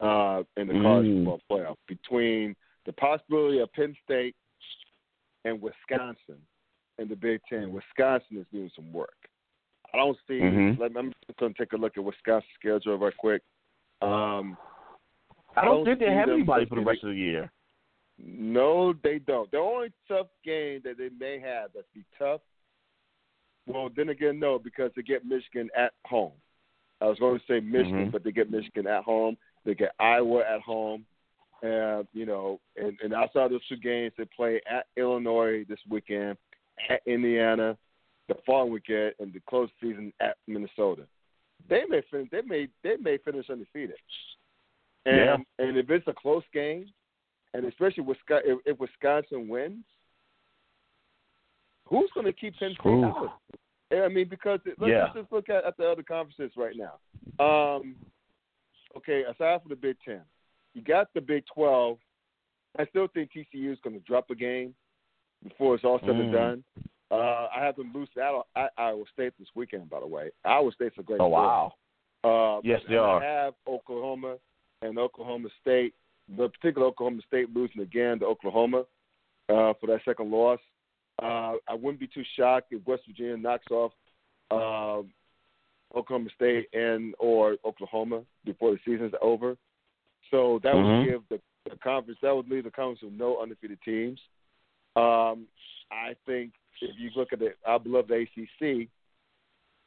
uh, in the college Mm. football playoff between the possibility of Penn State and Wisconsin in the Big Ten. Wisconsin is doing some work. I don't see. Mhm. Let I'm just going to take a look at Wisconsin's schedule real quick. Um, I don't think they have anybody for the rest of the year. No, they don't. The only tough game that they may have that's be tough Well, then again, no, because they get Michigan at home. I was going to say Michigan, Mhm. but they get Michigan at home. They get Iowa at home. And, you know, and, and outside those two games, they play at Illinois this weekend, at Indiana the following weekend, and the close season at Minnesota. They may finish. They may. They may finish undefeated. And Yeah. and if it's a close game, and especially if, if Wisconsin wins, who's going to keep Penn State Ooh. out? I mean, because it, let's, Yeah. let's just look at, at the other conferences right now. Um, okay, aside from the Big Ten, you got the Big Twelve. I still think TCU is going to drop a game before it's all said and Mm. done. Uh, I have them lose to Iowa- I- Iowa State this weekend, by the way. Iowa State's a great Oh wow. Uh, Yes, they I are. have Oklahoma and Oklahoma State, the particular Oklahoma State losing again to Oklahoma uh, for that second loss. Uh, I wouldn't be too shocked if West Virginia knocks off uh, Oklahoma State and or Oklahoma before the season's over. So that Mhm. would give the, the conference that would leave the conference with no undefeated teams. Um, I think if you look at the our beloved ACC,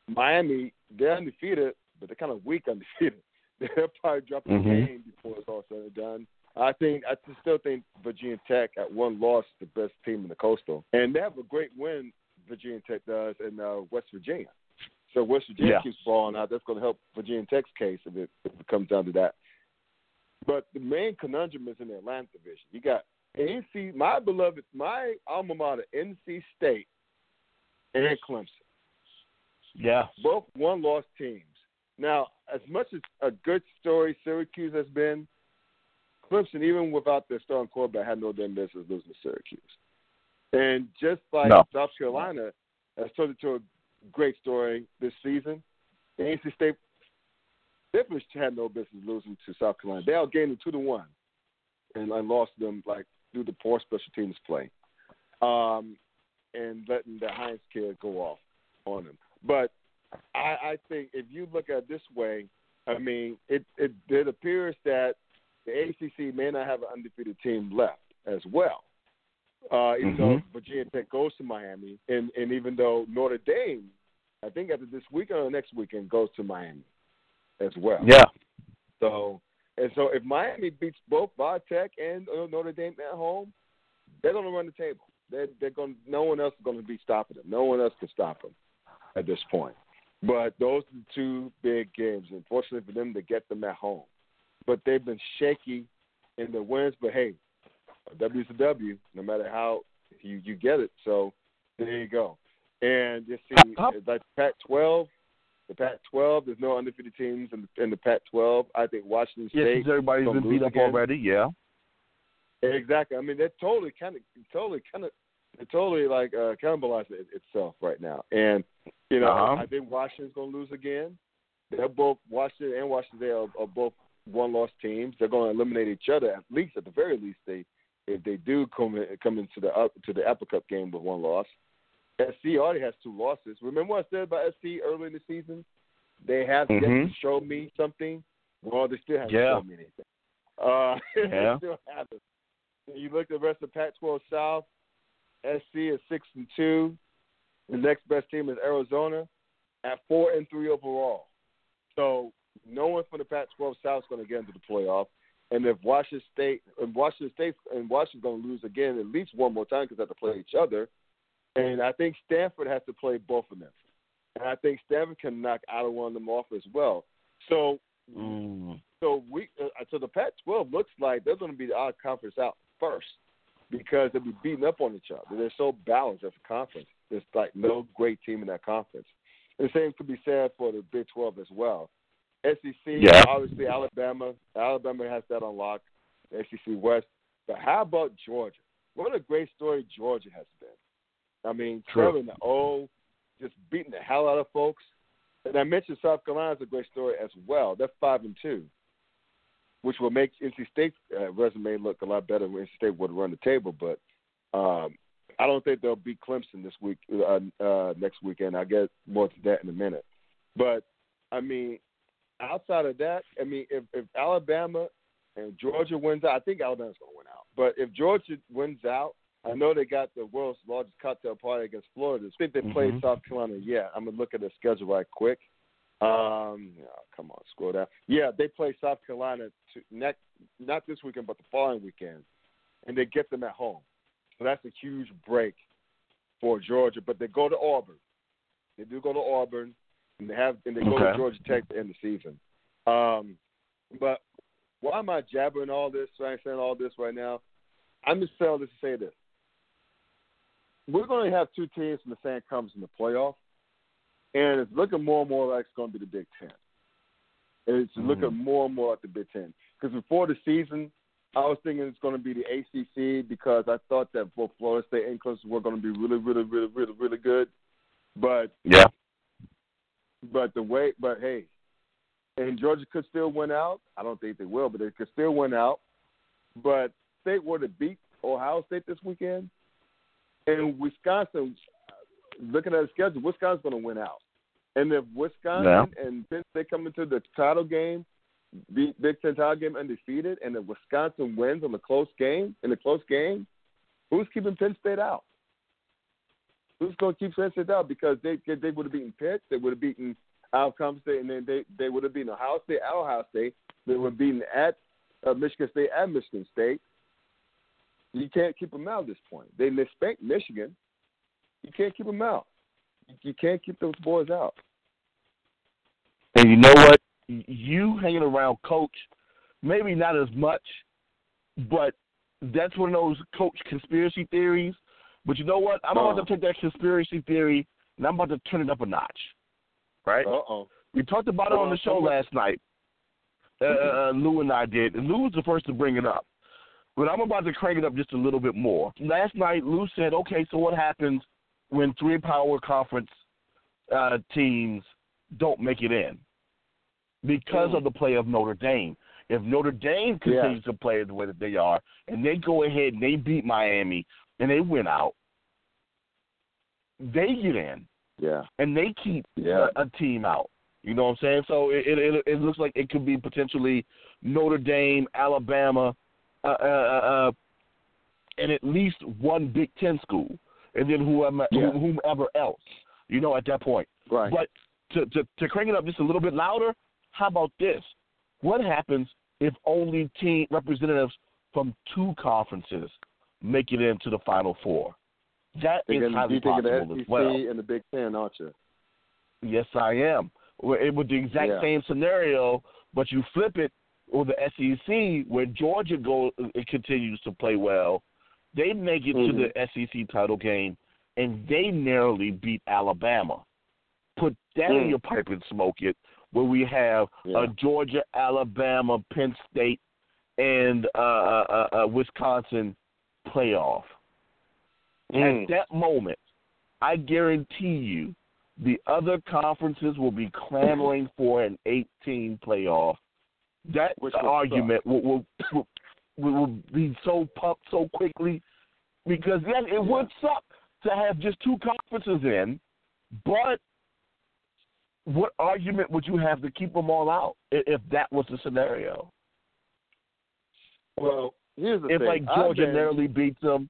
Miami they're undefeated, but they're kind of weak undefeated. They'll probably drop a Mhm. game before it's all said and done. I think I still think Virginia Tech at one loss the best team in the Coastal, and they have a great win. Virginia Tech does in uh, West Virginia. So West Virginia Yeah. keeps falling out. That's going to help Virginia Tech's case if it, if it comes down to that. But the main conundrum is in the Atlantic division. You got NC, my beloved, my alma mater, NC State, and Clemson Yeah. both one loss teams. Now, as much as a good story Syracuse has been, Clemson, even without their starting quarterback, had no damn business losing to Syracuse. And just like No. South Carolina has turned into a great story this season, the NC State definitely had no business losing to South Carolina. They outgained them two to one, and, I lost them like through the poor special teams play, um, and letting the Heinz kid go off on them. But I, I think if you look at it this way, I mean, it, it it appears that the ACC may not have an undefeated team left as well. Uh, even though Mhm. Virginia Tech goes to Miami, and and even though Notre Dame, I think after this weekend or next weekend goes to Miami as well. Yeah. So and so if Miami beats both Bar Tech and uh, Notre Dame at home, they're going to run the table. They're, they're going. No one else is going to be stopping them. No one else can stop them at this point. But those are the two big games. Unfortunately for them, to get them at home. But they've been shaky in the wins. But hey, a W is a W, no matter how you you get it. So there you go. And you see, like Pac-12, the Pac-12. There's no undefeated teams in the, in the Pac-12. I think Washington Yes, State. since everybody's been beat up again. already. Yeah. Exactly. I mean, they're totally kind of, totally kind of, they're totally like uh, cannibalizing it, itself right now. And you know, Uh-huh. I think Washington's going to lose again. They're both Washington and Washington State are, are both one-loss teams. They're going to eliminate each other at least, at the very least, they if they do come in, come into the up to the Apple Cup game with one loss. SC already has two losses. Remember what I said about SC early in the season? They have yet to show me something. Well, they still haven't Yeah. shown me anything. Uh, Yeah. they still haven't. You look at the rest of Pac-12 South. SC is six and two. The next best team is Arizona at four and three overall. So no one from the Pac-12 South is going to get into the playoff. And if Washington State and Washington State and Washington's going to lose again at least one more time because they have to play each other. And I think Stanford has to play both of them. And I think Stanford can knock either one of them off as well. So Mm. so we uh, so the Pac-12 looks like they're going to be the odd conference out first because they'll be beating up on each other. They're so balanced as a conference. There's like no great team in that conference. And the same could be said for the Big 12 as well. SEC, Yeah. obviously Alabama. Alabama has that on lock. The SEC West. But how about Georgia? What a great story Georgia has been. I mean. Trevor and the O, just beating the hell out of folks. And I mentioned South Carolina's a great story as well. They're five and two, which will make NC State's uh, resume look a lot better when NC State would run the table. But um, I don't think they'll beat Clemson this week, uh, uh, next weekend. I'll get more to that in a minute. But I mean, outside of that, I mean, if, if Alabama and Georgia wins out, I think Alabama's going to win out. But if Georgia wins out, I know they got the world's largest cocktail party against Florida. I think they played Mhm. South Carolina. Yeah, I'm gonna look at the schedule right quick. Um, oh, come on, scroll down. Yeah, they play South Carolina to next, not this weekend, but the following weekend, and they get them at home. So that's a huge break for Georgia. But they go to Auburn. They do go to Auburn, and they have and they go to Georgia Tech to end the season. Um, but why am I jabbering all this? Why am I saying all this right now? I'm just saying this to say this. We're going to have two teams from the same conference in the playoff, and it's looking more and more like it's going to be the Big Ten. And it's Mhm. looking more and more like the Big Ten. Because before the season, I was thinking it's going to be the ACC because I thought that both Florida State and Clemson were going to be really, really, really, really, really good. But Yeah. but the way, but hey, and Georgia could still win out. I don't think they will, but they could still win out. But State were to beat Ohio State this weekend, and Wisconsin, looking at the schedule, Wisconsin's going to win out. And if Wisconsin and Penn State come into the title game, beat Big Ten title game undefeated, and if Wisconsin wins on the close game, in the close game, who's keeping Penn State out? Who's going to keep Penn State out? Because they they would have beaten Pitt, they would have beaten Alabama State, and then they they would have beaten Ohio State at Ohio State. They would have beaten at uh, Michigan State at Michigan State. You can't keep them out at this point. They they spanked Michigan. You can't keep them out. You can't keep those boys out. And you know what? You hanging around coach, maybe not as much, but that's one of those coach conspiracy theories. But you know what? I'm about Uh-huh. to take that conspiracy theory and I'm about to turn it up a notch. Right? Uh oh. We talked about it on the show last night. Uh, uh, Lou and I did, and Lou was the first to bring it up. But I'm about to crank it up just a little bit more. Last night, Lou said, "Okay, so what happens when three power conference uh, teams don't make it in because of the play of Notre Dame? If Notre Dame Yeah. continues to play the way that they are, and they go ahead and they beat Miami and they win out, they get in Yeah. and they keep Yeah. a, a team out. You know what I'm saying? So it, it it it looks like it could be potentially Notre Dame, Alabama, uh, uh, uh, and at least one Big Ten school, and then whoever Yeah. whomever else. You know, at that point. Right. But to, to to crank it up just a little bit louder, how about this? What happens if only team representatives from two conferences make it into the Final Four? That is highly you think of the possible as well. and the Big Ten, aren't you? Yes, I am. With it with the exact Yeah. same scenario, but you flip it with the SEC, where Georgia go it continues to play well. They make it Mhm. to the SEC title game, and they narrowly beat Alabama. Put that in Mm. your pipe and smoke it. Where we have Yeah. a Georgia, Alabama, Penn State, and uh, uh, uh, Wisconsin playoff. Mm. At that moment, I guarantee you, the other conferences will be clamoring for an 18 playoff. That Which will argument will, will, will will be so pumped so quickly because then it would suck to have just two conferences in, but what argument would you have to keep them all out if that was the scenario? Well, here's the If thing. like Georgia been- narrowly beats them,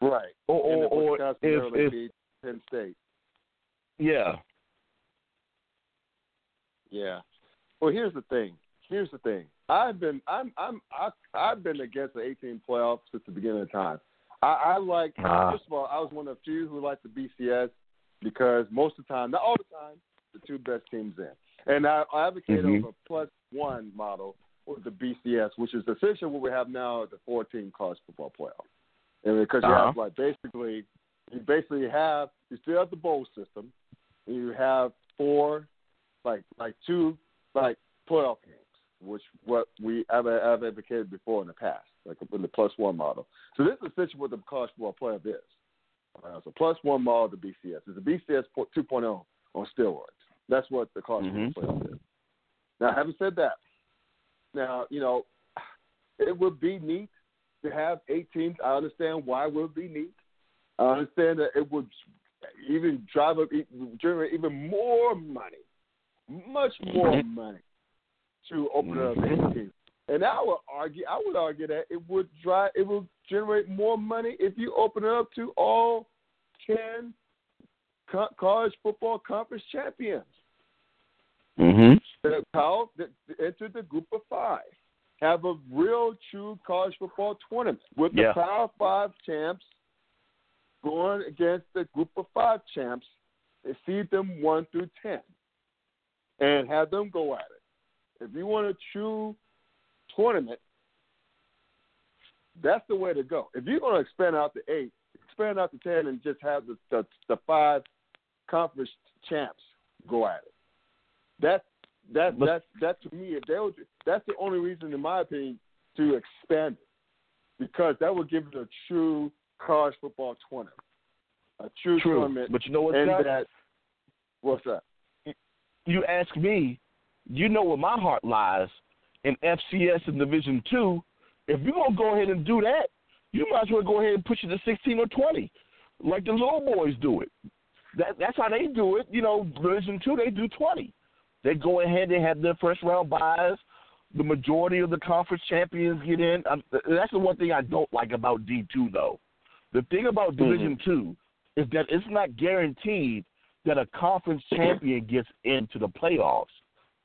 right, or or, if or if if beat Penn State. yeah, Yeah. Well, here's the thing. Here's the thing. I've been I'm I'm I, I've been against the 18 playoffs since the beginning of time. I, I like Ah. first of all, I was one of the few who liked the BCS because most of the time, not all the time, the two best teams in. And I, I advocate Mhm. over plus one model with the BCS, which is essentially what we have now as the 14 college football playoff. And because you Uh-huh. have like basically, you basically have you still have the bowl system. And you have four, like like two like playoff games, which what we have, have advocated before in the past, like in the plus one model. So this is essentially what the college football playoff is. Uh, it's a plus one model to BCS. It's a BCS po- 2.0 on steroids. That's what the college Mhm. football playoff is. Now, having said that, now you know it would be neat to have eight teams. I understand why it would be neat. I understand that it would even drive up, generate even more money, much more Mhm. money to open up Mhm. eight. And I would argue, I would argue that it would drive, it would generate more money if you open it up to all ten co- college football conference champions. Mm-hmm. The power that entered the group of five. Have a real true college football tournament with the Yeah. Power Five champs going against the group of five champs and seed them one through ten. And have them go at it. If you want a true tournament, that's the way to go. If you're going to expand out to eight, expand out to ten, and just have the the, the five conference champs go at it. That that But- that that to me, if they would, that's the only reason, in my opinion, to expand it, because that would give it a true college football tournament, a true, True. tournament, But you know what, and that what's that? you ask me, you know where my heart lies in FCS and Division Two. If you're gonna go ahead and do that, you might as well go ahead and push it to 16 or 20, like the little boys do it. That that's how they do it. You know, Division Two they do 20. They go ahead, and have their first round buys. The majority of the conference champions get in. Um, that's the one thing I don't like about D2 though. The thing about Division Two is that it's not guaranteed that a conference champion gets into the playoffs.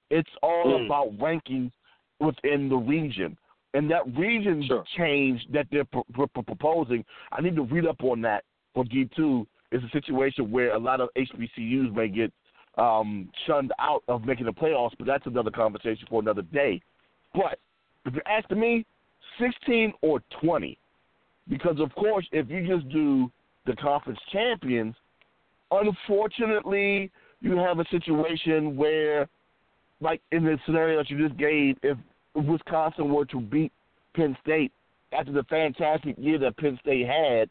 It's all Mm. about rankings within the region. And that region Sure. change that they're pro- pro- proposing, I need to read up on that for D2. Is a situation where a lot of HBCUs may get um, shunned out of making the playoffs, but that's another conversation for another day. But if you're asking me, 16 or 20, because of course, if you just do the conference champions, unfortunately, you have a situation where, like in the scenario that you just gave, if Wisconsin were to beat Penn State after the fantastic year that Penn State had,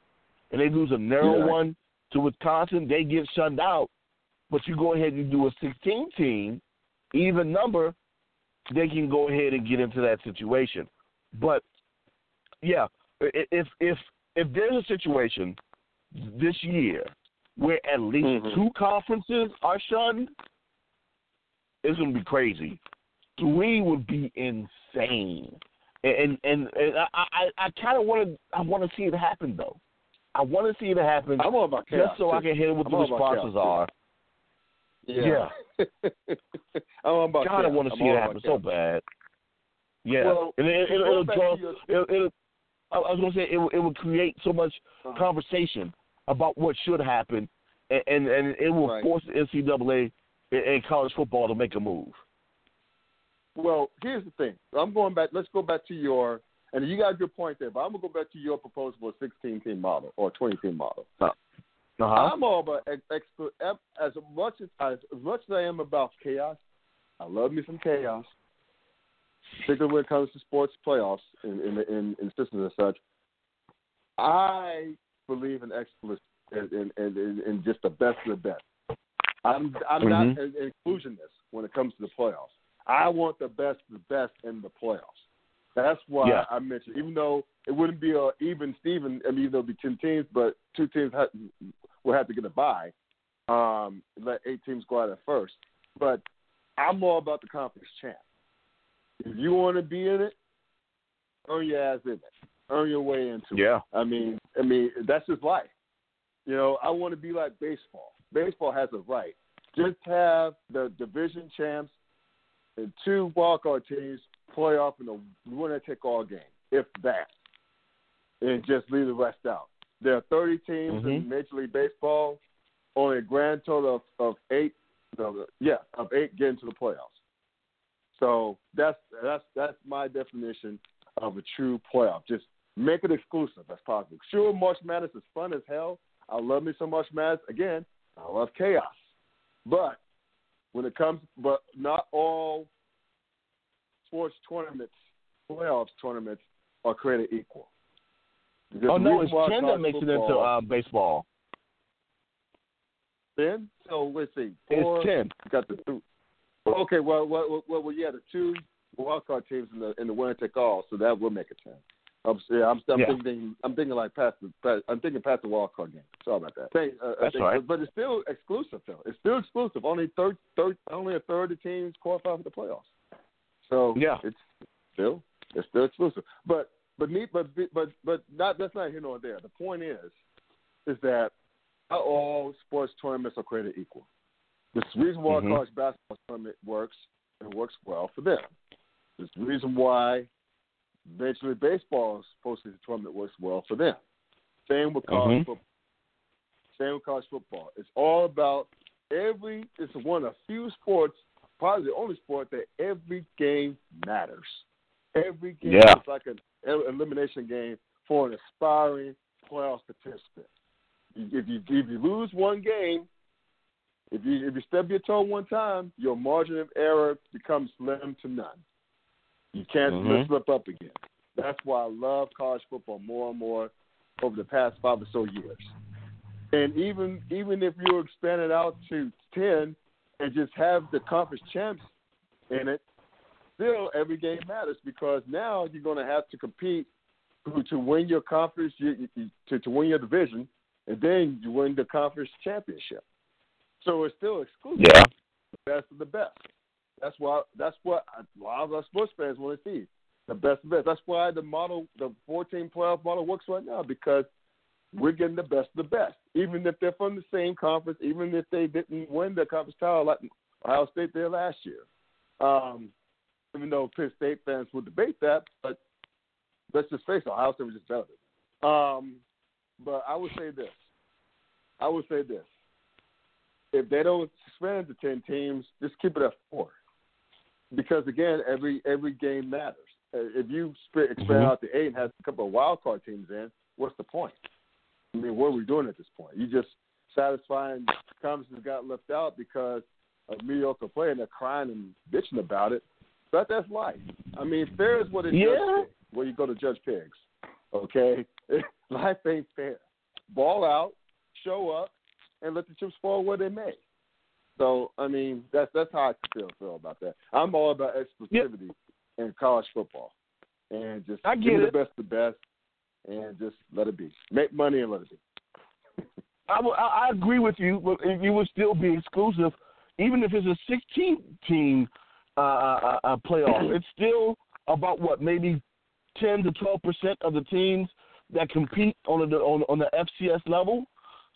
and they lose a narrow Yeah. one to Wisconsin, they get shunned out. But you go ahead and do a 16 team, even number, they can go ahead and get into that situation. But yeah, if if if there's a situation this year where at least Mhm. two conferences are shunned, it's gonna be crazy. Three would be insane, and and, and I I, I kind of want to I want to see it happen though. I want to see it happen I'm all about chaos. just so I can hear what I'm the responses chaos, are. Yeah. I'm all about God, I chaos. want to see it happen so bad. Yeah, Well, and it, it, back draw. your- It'll, it'll, I I was gonna say it, will- it will create so much Uh-huh. conversation about what should happen, and and, and it will Right. force the NCAA and, and college football to make a move. Well, here's the thing. I'm going back. Let's go back to your, and you got a good point there. But I'm gonna go back to your proposal for a 16 team model or 20 team model. Uh huh. I'm all about as much as as much as I am about chaos. I love me some chaos, particularly when it comes to sports playoffs in in in, in systems and such. I believe in excellence and in, in, in, in just the best of the best. I'm I'm not Mhm. an inclusionist when it comes to the playoffs. I want the best the best in the playoffs. That's why Yeah. I mentioned, even though it wouldn't be a even Steven, I mean, there'll be ten teams, but two teams ha- will have to get a bye. Um, let eight teams go out at first. But I'm all about the conference champ. If you want to be in it, earn your ass in it. Earn your way into it. Yeah. I mean, I mean that's just life. You know, I want to be like baseball. Baseball has a right. Just have the division champs and two wildcard teams play off in a winner take all game, if that, and just leave the rest out. There are 30 teams in Mhm. Major League Baseball, only a grand total of, of eight. No, yeah, of eight get into the playoffs. So that's that's that's my definition of a true playoff. Just make it exclusive as possible. Sure, March Madness is fun as hell. I love me some March Madness. Again, I love chaos. But when it comes, but not all sports tournaments, playoffs tournaments are created equal. Because Oh no, it's ten that makes it into uh, baseball. Then so let's see. Four, It's ten. got the two. Okay, well, well, well, well, yeah, the two wild card teams in the in the winner take all, so that will make it ten. I'm, yeah, I'm, I'm Yeah. thinking, I'm thinking like past the, past, I'm thinking past the wild card game. Sorry about that. Thank, uh, That's think- right. But, it's still exclusive though. It's still exclusive. Only third, third, only a third of teams qualify for the playoffs. So Yeah. it's still, it's still exclusive. But but me, but but but not that's not here nor there. The point is, is that not all sports tournaments are created equal. The reason why Mhm. college basketball tournament works and works well for them. The reason why Major League Baseball's postseason tournament works well for them. Same with college Mhm. football. Same with college football. It's all about every. It's one of few sports, probably the only sport that every game matters. Every game Yeah. is like an elimination game for an aspiring playoff participant. If you if you lose one game, if you if you stub your toe one time, your margin of error becomes slim to none. You can't Mhm. slip up again. That's why I love college football more and more over the past five or so years. And even even if you expand it out to ten and just have the conference champs in it, still every game matters because now you're going to have to compete to, to win your conference you, you, to to win your division, and then you win the conference championship. So it's still exclusive. Yeah. The best of the best. That's why. That's what a lot of us sports fans want to see. The best of the best. That's why the model, the 14 playoff model, works right now because we're getting the best of the best. Even if they're from the same conference, even if they didn't win the conference title like Ohio State did last year. Um, even though Penn State fans would debate that, but let's just face it, Ohio State was just better. Um, but I would say this. I would say this. If they don't expand to ten teams, just keep it at four. Because again, every every game matters. Uh, If you expand Mhm. out to eight and have a couple of wild card teams in, what's the point? I mean, what are we doing at this point? You just satisfying conferences got left out because of mediocre play and they're crying and bitching about it. But that's life. I mean, fair is what it Yeah. Pig, where you go to Judge Pigs. Okay, life ain't fair. Ball out, show up, and let the chips fall where they may. So, I mean, that's that's how I feel feel about that. I'm all about exclusivity in college football, and just I give get the best, the best, and just let it be. Make money and let it be. I, will- I agree with you, but if you would still be exclusive, even if it's a 16 team uh, uh, uh, playoff. It's still about what maybe 10 to 12 percent of the teams that compete on the on, on the FCS level.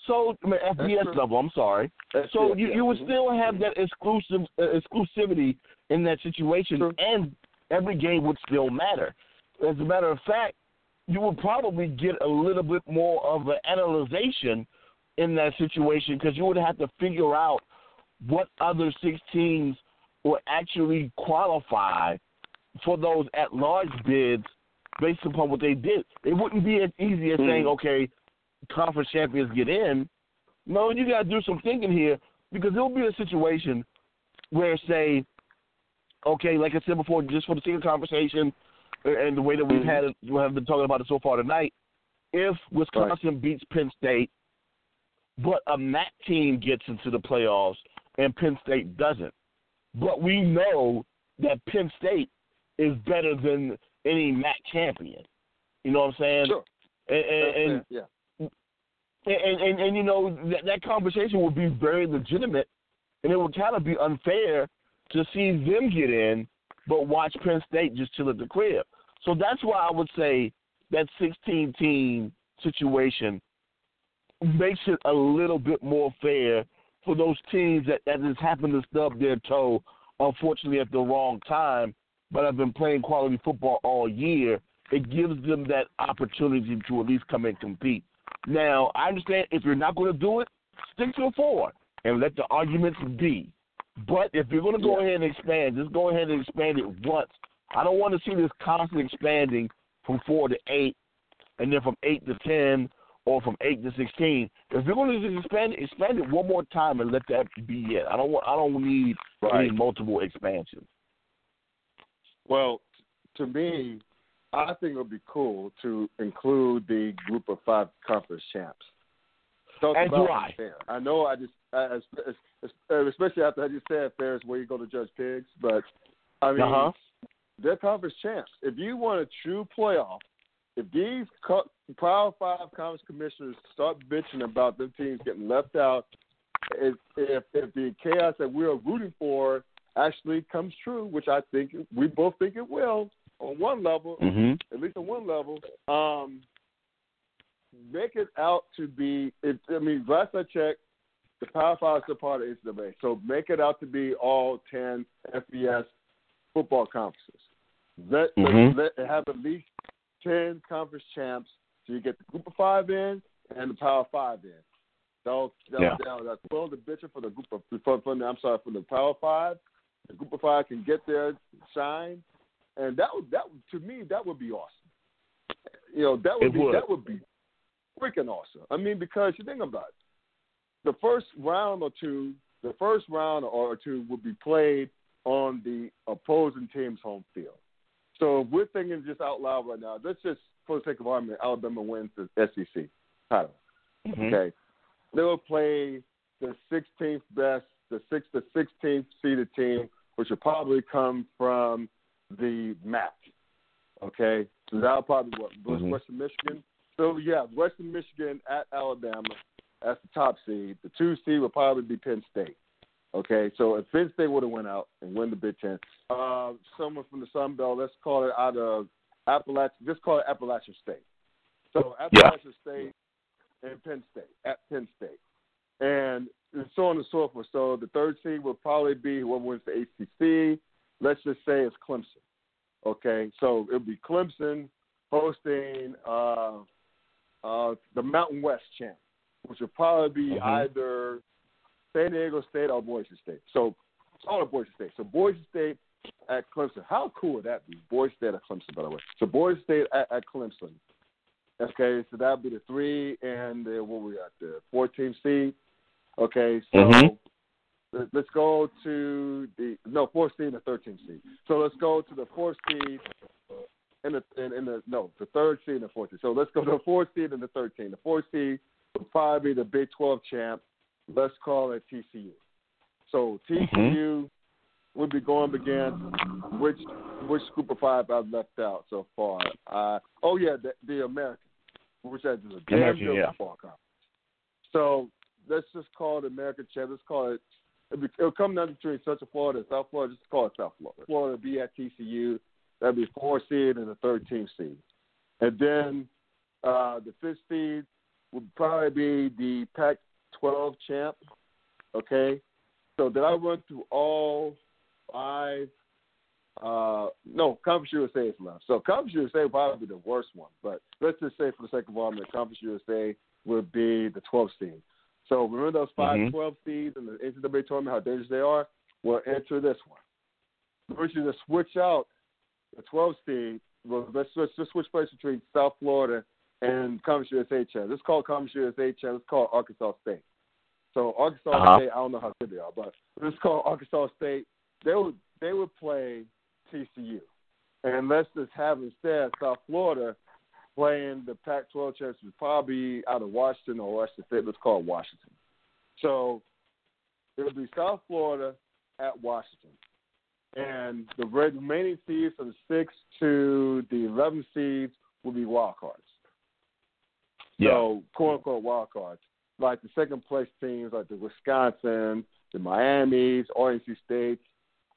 So I mean, FBS level. I'm sorry. That's So you, you would Mhm. still have that exclusive uh, exclusivity in that situation, True. and every game would still matter. As a matter of fact, you would probably get a little bit more of an analyzation in that situation because you would have to figure out what other six teams will actually qualify for those at large bids based upon what they did. It wouldn't be as easy as saying, Mhm. okay, conference champions get in. No, you got to do some thinking here because there'll be a situation where, say, okay, like I said before, just for the sake of conversation and the way that we've Mhm. had it, we have been talking about it so far tonight, if Wisconsin beats Penn State, but a MAC team gets into the playoffs and Penn State doesn't, but we know that Penn State is better than any MAC champion. You know what I'm saying? Sure. And, and, and yeah. And, and, and you know that, that conversation would be very legitimate, and it would kind of be unfair to see them get in, but watch Penn State just chill at the crib. So that's why I would say that 16 team situation makes it a little bit more fair for those teams that, that just happen to stub their toe, unfortunately at the wrong time, but have been playing quality football all year. It gives them that opportunity to at least come and compete. Now, I understand if you're not going to do it, stick to a four and let the arguments be. But if you're going to go Yeah. ahead and expand, just go ahead and expand it once. I don't want to see this constant expanding from four to eight, and then from eight to ten, or from eight to sixteen. If you're going to expand it, expand it one more time and let that be it. I don't want. I don't need Right. any multiple expansions. Well, to me, I think it would be cool to include the group of five conference champs. Talk As do I. Fair. I know I just, I, as- as- especially after I just said fair is where you go to judge pigs, but I mean, Uh-huh. they're conference champs. If you want a true playoff, if these co- Power Five conference commissioners start bitching about them teams getting left out, if if, if the chaos that we're rooting for actually comes true, which I think we both think it will, on one level, hmm at least on one level, um, make it out to be. It, I mean, last I checked, the Power Five is still part of NCAA, so make it out to be all ten FBS football conferences. Let, Mhm. let, let have at least ten conference champs, so you get the Group of Five in and the Power Five in. So that, Yeah. that, that's well the bitcher for the group of for, for the, I'm sorry for the Power Five. The Group of Five can get there, shine, and that would that to me that would be awesome. You know that would It be would. that would be freaking awesome. I mean because you think about it, the first round or two, the first round or two would be played on the opposing team's home field. So if we're thinking just out loud right now. Let's just for the sake of argument, Alabama wins the SEC title. hmm Okay, they will play the 16th best, the sixth, the 16th seeded team, which will probably come from the MAC. Okay, so that'll probably what Mhm. Western Michigan. So yeah, Western Michigan at Alabama as the top seed. The two seed will probably be Penn State. Okay, so if Penn State would have went out and win the Big Ten, uh, someone from the Sun Belt, let's call it out of Appalachian, just call it Appalachian State. So Appalachian State and Penn State at Penn State, and so on and so forth. So the third seed will probably be whoever wins the ACC. Let's just say it's Clemson. Okay, so it'll be Clemson hosting uh, uh, the Mountain West champ, which will probably be Mhm. either San Diego State or Boise State. So it's all of Boise State. So Boise State at Clemson. How cool would that be? Boise State at Clemson, by the way. So Boise State at, at Clemson. Okay, so that would be the three and the, what we got the 14 seed. Okay, so Mhm. Let- let's go to the no fourth seed and the 13 seed. So let's go to the fourth seed and the in, in the no the third seed and the fourth seed. So let's go to the fourth seed and the 13. The fourth seed would probably be the Big 12 champ. Let's call it TCU. So TCU would be going against which which group of five I've left out so far. Uh, oh yeah, the, the American, which is a damn good yeah. football conference. So let's just call it American champ. Let's call it. It'll, come down between Central Florida and South Florida. Just call it South Florida. Florida be at TCU. That'd be four seed and the thirteenth seed, and then uh, the fifth seed would probably be the Pac-12 champ. Okay, so did I run through all five? Uh, no, Conference USA is left. So Conference USA would probably be the worst one, but let's just say for the sake of argument, Conference USA would be the 12th seed. So remember those 5 Mhm. 12 seeds in the NCAA tournament, how dangerous they are? Well, enter this one. We should just gonna switch out the 12 seed. Well, let's, let's just switch places between South Florida and Conference USA champ. Let's call Conference USA champ. Let's call Arkansas State. So Arkansas Uh-huh. State, I don't know how good they are, but let's call Arkansas State. They would they would play TCU, and let's just have instead South Florida playing the Pac-12 champs, would probably out of Washington or Washington State. Let's call it Washington. So it would be South Florida at Washington, and the remaining seeds from the six to the 11 seeds will be wild cards. Yeah. So, quote unquote wild cards. Like the second place teams like the Wisconsin, the Miamis, RNC State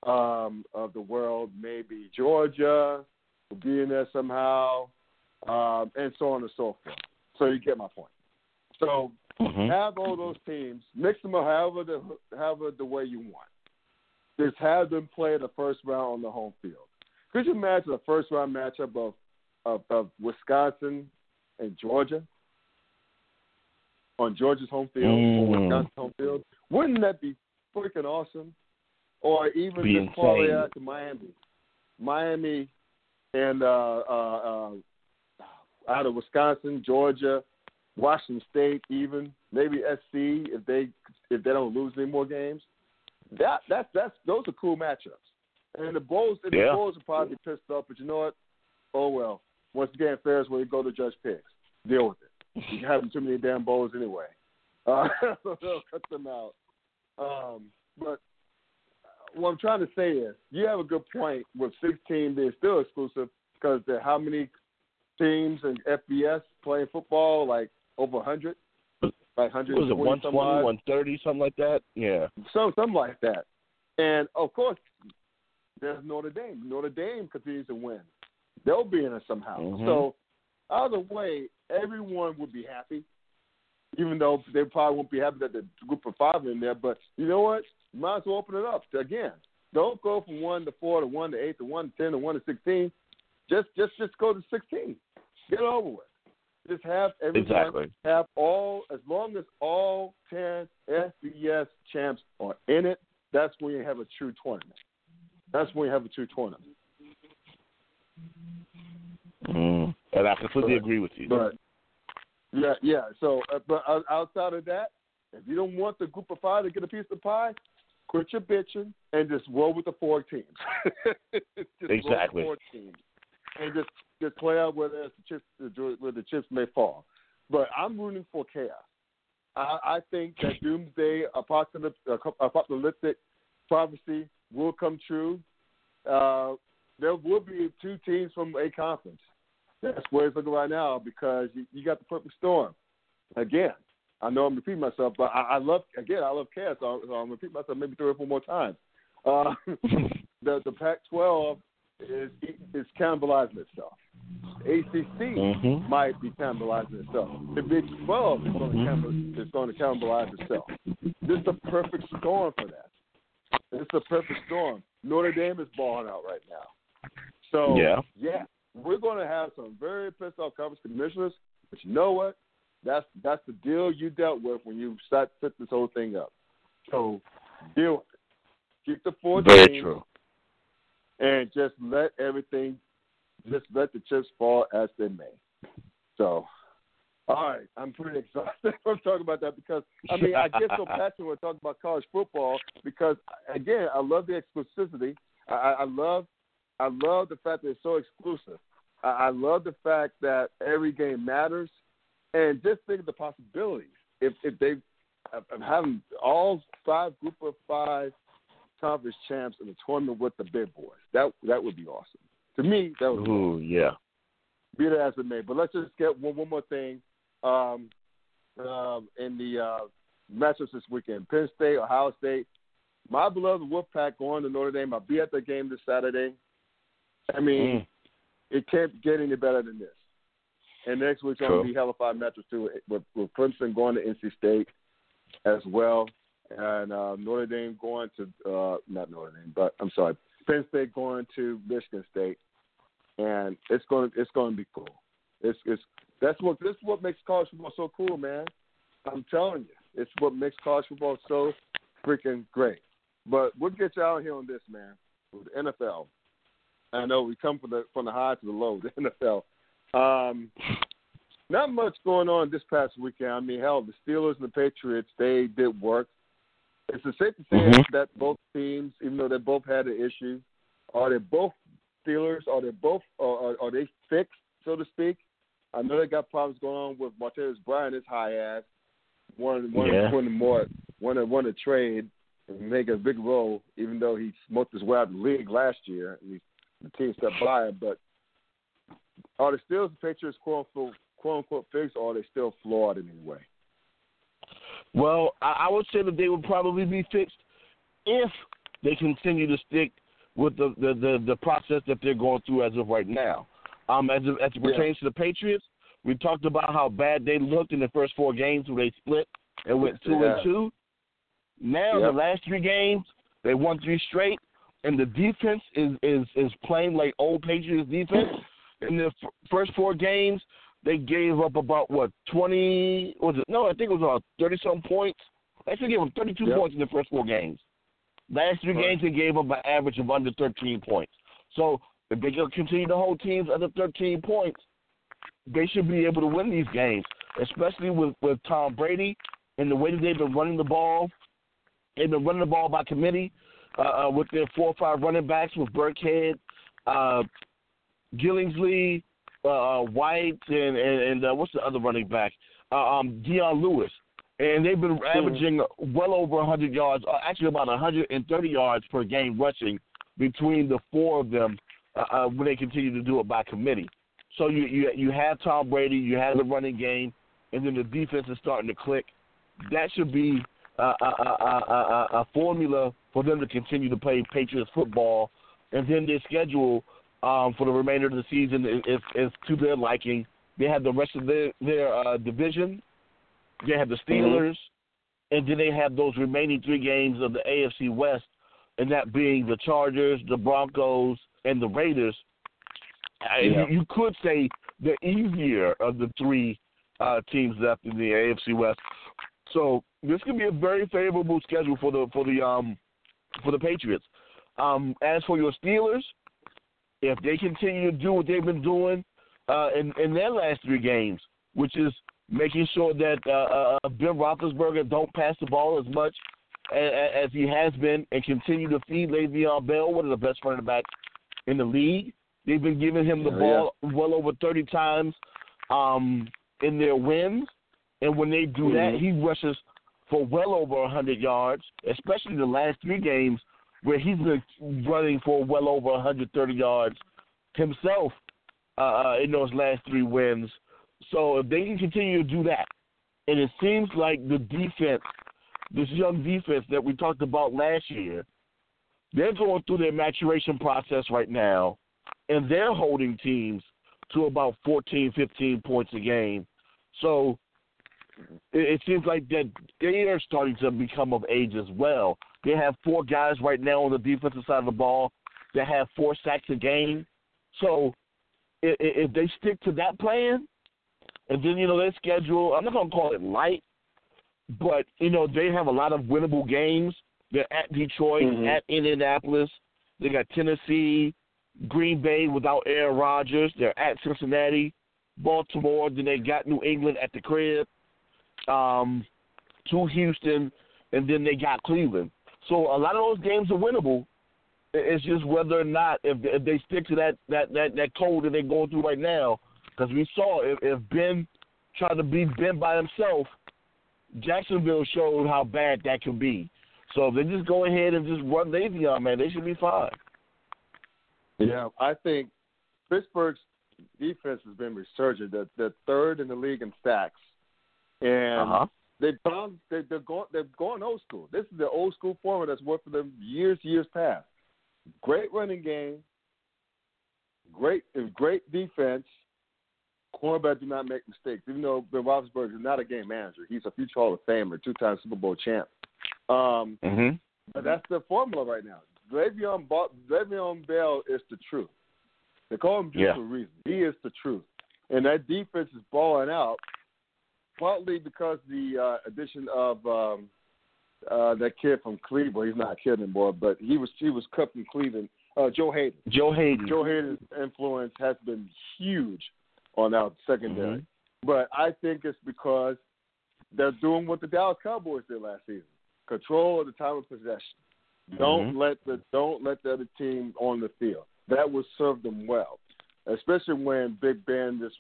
um, of the world, maybe Georgia will be in there somehow, um, and so on and so forth. So you get my point. So Mhm. have all those teams, mix them up however the however the way you want. Just have them play the first round on the home field. Could you imagine a first round matchup of of, of Wisconsin and Georgia on Georgia's home field or Mm. Wisconsin's home field? Wouldn't that be freaking awesome? Or even just call out to Miami, Miami, and uh, uh, uh, out of Wisconsin, Georgia, Washington State, even maybe SC if they if they don't lose any more games. That that's that's those are cool matchups. And the Bulls and Yeah. the Bulls are probably pissed off, but you know what? Oh well. Once again, fair is where you go to Judge Picks. Deal with it. You having too many damn bowls anyway. Uh, cut them out. Um, but what I'm trying to say is, you have a good point with 16 being still exclusive because how many teams in FBS playing football? Like over 100, like 100. Was it 120, 130, something like that? Yeah. So something like that. And of course, there's Notre Dame. Notre Dame continues to win. They'll be in it somehow. Mhm. So either way, everyone would be happy, even though they probably won't be happy that the group of five are in there. But you know what? Might as well open it up again. Don't go from one to four to one to eight to one to ten to one to sixteen. Just just just go to sixteen. Get it over with. Just have everyone Exactly. have all as long as all ten FBS champs are in it. That's when you have a true tournament. That's when you have a true tournament. Mm. And I completely But- agree with you. But yeah, yeah. So, uh, but o- outside of that, if you don't want the group of five to get a piece of pie, quit your bitching and just roll with the four teams. just roll with Exactly. four teams, and just just play out where the chips where the chips may fall. But I'm rooting for chaos. I, I think that doomsday apocalyptic, prophecy will come true. Uh, there will be two teams from a conference. That's where it's looking right now because you, you got the perfect storm. Again, I know I'm repeating myself, but I, I love again I love chaos. So, so I'm repeating myself maybe three or four more times. Uh, the the Pac-12 is is cannibalizing itself. ACC Mhm. might be cannibalizing itself. The Big 12 is going to, cannibal, is going to cannibalize itself. This is a perfect storm for that. This is a perfect storm. Notre Dame is balling out right now. So, Yeah. yeah, we're going to have some very pissed off conference commissioners, but you know what? That's that's the deal you dealt with when you set, set this whole thing up. So, deal with it. Keep the four Very teams true. And just let everything, just let the chips fall as they may. So, all right, I'm pretty exhausted from talking about that because I mean I get so passionate when talking about college football because again I love the exclusivity. I, I love I love the fact that it's so exclusive. I, I love the fact that every game matters, and just think of the possibilities if if they of having all five group of five conference champs in the tournament with the big boys. That that would be awesome. To me, that would be awesome. Yeah. be it as it may. But let's just get one one more thing. Um, um, in the uh, matchups this weekend, Penn State, Ohio State. My beloved Wolfpack going to Notre Dame. I'll be at the game this Saturday. I mean, Mm. it can't get any better than this. And next week's going to be hellified matchups too, with, with Clemson going to NC State as well, and uh, Notre Dame going to uh, not Notre Dame, but I'm sorry, Penn State going to Michigan State, and it's going it's going to be cool. It's it's that's what this is what makes college football so cool, man. I'm telling you, it's what makes college football so freaking great. But we'll get you out here on this, man. With the NFL. I know we come from the from the high to the low, the NFL. Um, not much going on this past weekend. I mean, hell, the Steelers and the Patriots they did work. It's safe to say Mhm. that both teams, even though they both had an issue, are they both Steelers? Are they both? Are, are, are they fixed, so to speak? I know they got problems going on with Martavis Bryant, his high ass. One, one, Yeah. one more, one, to- one to trade and make a big role, even though he smoked his way out of the league last year. And he, the team stepped by him, but are the Steelers and Patriots quote unquote, quote unquote fixed, or are they still flawed in any way? Well, I, I would say that they would probably be fixed if they continue to stick with the the, the, the process that they're going through as of right now. Um, as it, as it Yeah. pertains to the Patriots, we talked about how bad they looked in the first four games where they split and went two Yeah. and two. Now Yep. the last three games, they won three straight, and the defense is is is playing like old Patriots defense. In the f- first four games, they gave up about what twenty was it? No, I think it was about thirty some points. They actually gave them thirty two Yep. points in the first four games. Last three Right. games they gave up an average of under thirteen points. So if they can continue to hold teams under thirteen points, they should be able to win these games, especially with with Tom Brady and the way that they've been running the ball. They've been running the ball by committee uh, uh, with their four or five running backs with Burkhead, uh, Gillislee, uh, uh, White, and and, and uh, what's the other running back? Uh, um, Dion Lewis. And they've been averaging well over 100 yards, uh, actually about 130 yards per game rushing between the four of them uh, uh, when they continue to do it by committee. So you, you you have Tom Brady, you have the running game, and then the defense is starting to click. That should be a, a, a, a, a formula for them to continue to play Patriots football, and then their schedule um, for the remainder of the season is, is to their liking. They have the rest of their their uh, division. They have the Steelers, mm-hmm. and then they have those remaining three games of the AFC West, and that being the Chargers, the Broncos, and the Raiders. Yeah. You, you could say the easier of the three uh, teams left in the AFC West. So this could be a very favorable schedule for the for the um for the Patriots. Um, as for your Steelers, if they continue to do what they've been doing uh, in in their last three games, which is making sure that uh, uh, Ben Roethlisberger don't pass the ball as much as, as he has been, and continue to feed Le'Veon Bell, one of the best running backs in the league. They've been giving him the ball yeah. well over 30 times um, in their wins. And when they do mm-hmm. that, he rushes for well over 100 yards, especially the last three games where he's been running for well over 130 yards himself uh, uh, in those last three wins. So if they can continue to do that, and it seems like the defense, this young defense that we talked about last year, they're going through their maturation process right now and they're holding teams to about 14, 15 points a game. So it, it seems like that they are starting to become of age as well. They have four guys right now on the defensive side of the ball that have four sacks a game. So if, if they stick to that plan, and then you know their schedule, I'm not gonna call it light, but you know they have a lot of winnable games. They're at Detroit, mm-hmm. at Indianapolis. They got Tennessee, Green Bay without Aaron Rodgers. They're at Cincinnati, Baltimore. Then they got New England at the crib, um, to Houston, and then they got Cleveland. So a lot of those games are winnable. It's just whether or not if if they stick to that that that, that code that they're going through right now. Because we saw if, if Ben tried to beat Ben by himself, Jacksonville showed how bad that could be. So if they just go ahead and just run Le'Veon, man, they should be fine. Yeah, I think Pittsburgh's defense has been resurgent. They're, they're third in the league in sacks, and uh-huh. they found they, they're going they're going old school. This is the old school formula that's worked for them years years past. Great running game, great great defense. Cornerback do not make mistakes. Even though Ben Roethlisberger is not a game manager, he's a future Hall of Famer, two-time Super Bowl champ. Um, mm-hmm. But that's the formula right now. Le'Veon, Le'Veon Bell is the truth. They call him just yeah. for a reason. He is the truth. And that defense is balling out, partly because the uh, addition of um, uh, that kid from Cleveland. He's not a kid anymore, but he was he was cut from Cleveland. Uh, Joe Haden. Joe Haden. Joe Haden's influence has been huge on our secondary. Mm-hmm. But I think it's because they're doing what the Dallas Cowboys did last season: control of the time of possession. Don't mm-hmm. let the don't let the other team on the field. That will serve them well, especially when Big Ben just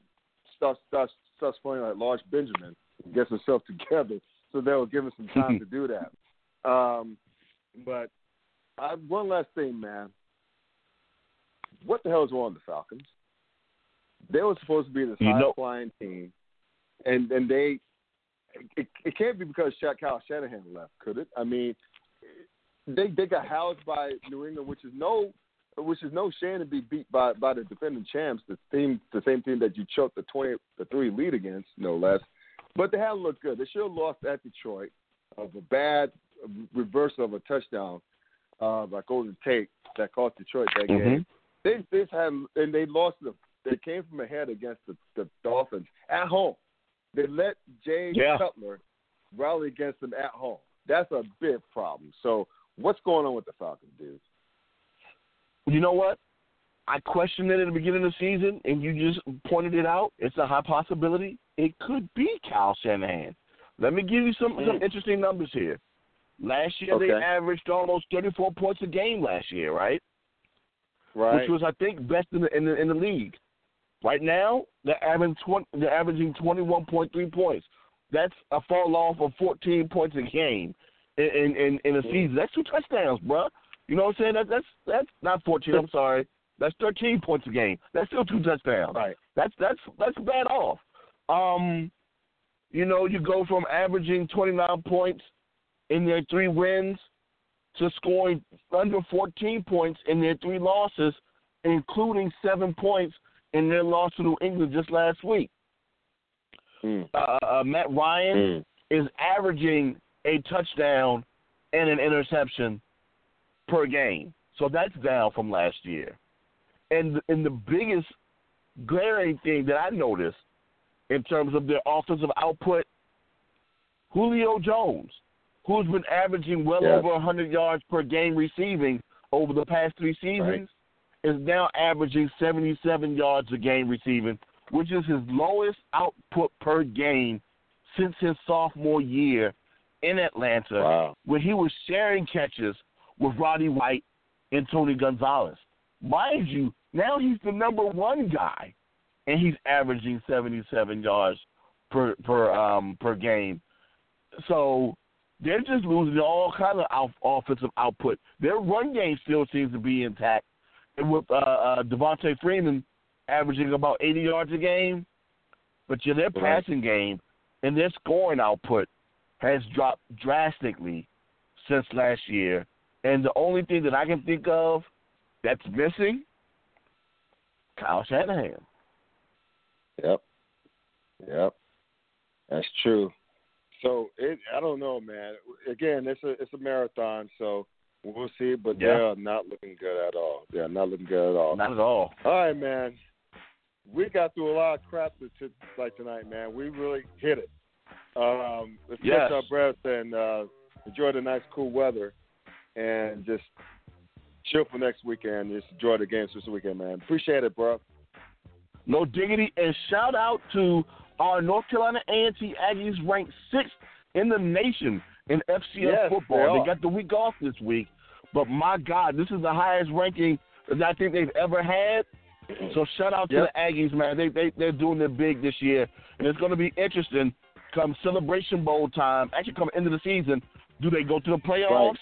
starts starts starts playing like Large Benjamin, gets himself together. So they'll give him some time to do that. Um, but I, one last thing, man. What the hell is wrong with the Falcons? They were supposed to be this high flying team, and and they it, it can't be because Kyle Shanahan left, could it? I mean, they they got housed by New England, which is no which is no shame to be beat by by the defending champs, the team the same team that you choked the twenty the three lead against, no less. But they haven't looked good. They should have lost at Detroit of a bad reversal of a touchdown uh, by Golden Tate that cost Detroit that mm-hmm. game. They they had and they lost the they came from ahead against the, the Dolphins at home. They let Jay yeah. Cutler rally against them at home. That's a big problem. So What's going on with the Falcons, dude? You know what? I questioned it at the beginning of the season, and you just pointed it out. It's a high possibility. It could be Kyle Shanahan. Let me give you some mm. some interesting numbers here. Last year okay. they averaged almost 34 points a game last year, right? Right. Which was, I think, best in the in the, in the league. Right now, they're averaging 20, they're averaging 21.3 points. That's a fall off of 14 points a game in in in a season. That's two touchdowns, bro. You know what I'm saying? That, that's that's not 14. I'm sorry. That's 13 points a game. That's still two touchdowns. Right. That's that's that's bad off. Um, you know, you go from averaging 29 points in their three wins to scoring under 14 points in their three losses. including seven points in their loss to New England just last week. Mm. Uh, uh, Matt Ryan Mm. is averaging a touchdown and an interception per game. So that's down from last year. And and the biggest glaring thing that I noticed in terms of their offensive output, Julio Jones, who's been averaging well Yes. over 100 yards per game receiving over the past three seasons, is now averaging 77 yards a game receiving, which is his lowest output per game since his sophomore year in Atlanta, Wow. when he was sharing catches with Roddy White and Tony Gonzalez. Mind you, now he's the number one guy, and he's averaging 77 yards per per um per game. So they're just losing all kind of out, offensive output. Their run game still seems to be intact, and with uh, uh, Devonta Freeman averaging about 80 yards a game, but yeah, their Right. passing game and their scoring output has dropped drastically since last year. And the only thing that I can think of that's missing, Kyle Shanahan. Yep. Yep. That's true. So it, I don't know, man. Again, it's a it's a marathon, so we'll see. But Yeah. they are not looking good at all. They are not looking good at all. Not at all. All right, man. We got through a lot of crap to, to, like tonight, man. We really hit it. Um, let's Yes. catch our breath and uh, enjoy the nice, cool weather, and just chill for next weekend. Just enjoy the games this weekend, man. Appreciate it, bro. No diggity. And shout out to our North Carolina A&T Aggies ranked sixth in the nation in FCS Yes, football. they They, got the week off this week, but my God, this is the highest ranking that I think they've ever had. So shout out to Yep. the Aggies, man. They they they're doing it big this year, and it's going to be interesting come Celebration Bowl time. Actually, come end of the season, do they go to the playoffs?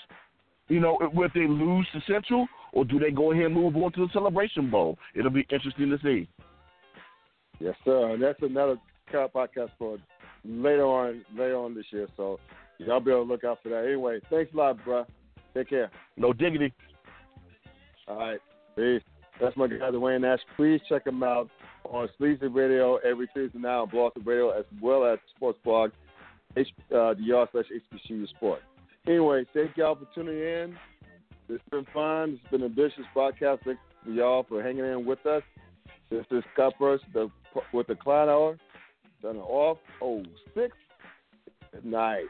You know, if they lose to Central, or do they go ahead and move on to the Celebration Bowl? It'll be interesting to see. Yes, sir. And that's another kind of podcast for later on later on this year. So y'all be on the lookout for that. Anyway, thanks a lot, bro. Take care. No diggity. All right. Peace. That's my guy, Dwayne Nash. Please check him out on Sleazy Radio every Tuesday now on Talk Radio as well as Sports Blog, H, uh, the yard slash HBCU Sport. Anyway, thank y'all for tuning in. It's been fun. It's been a vicious broadcast. Thanks for y'all for hanging in with us. This is Burst the, with the Cloud Hour. Done off. Oh, six. Good night.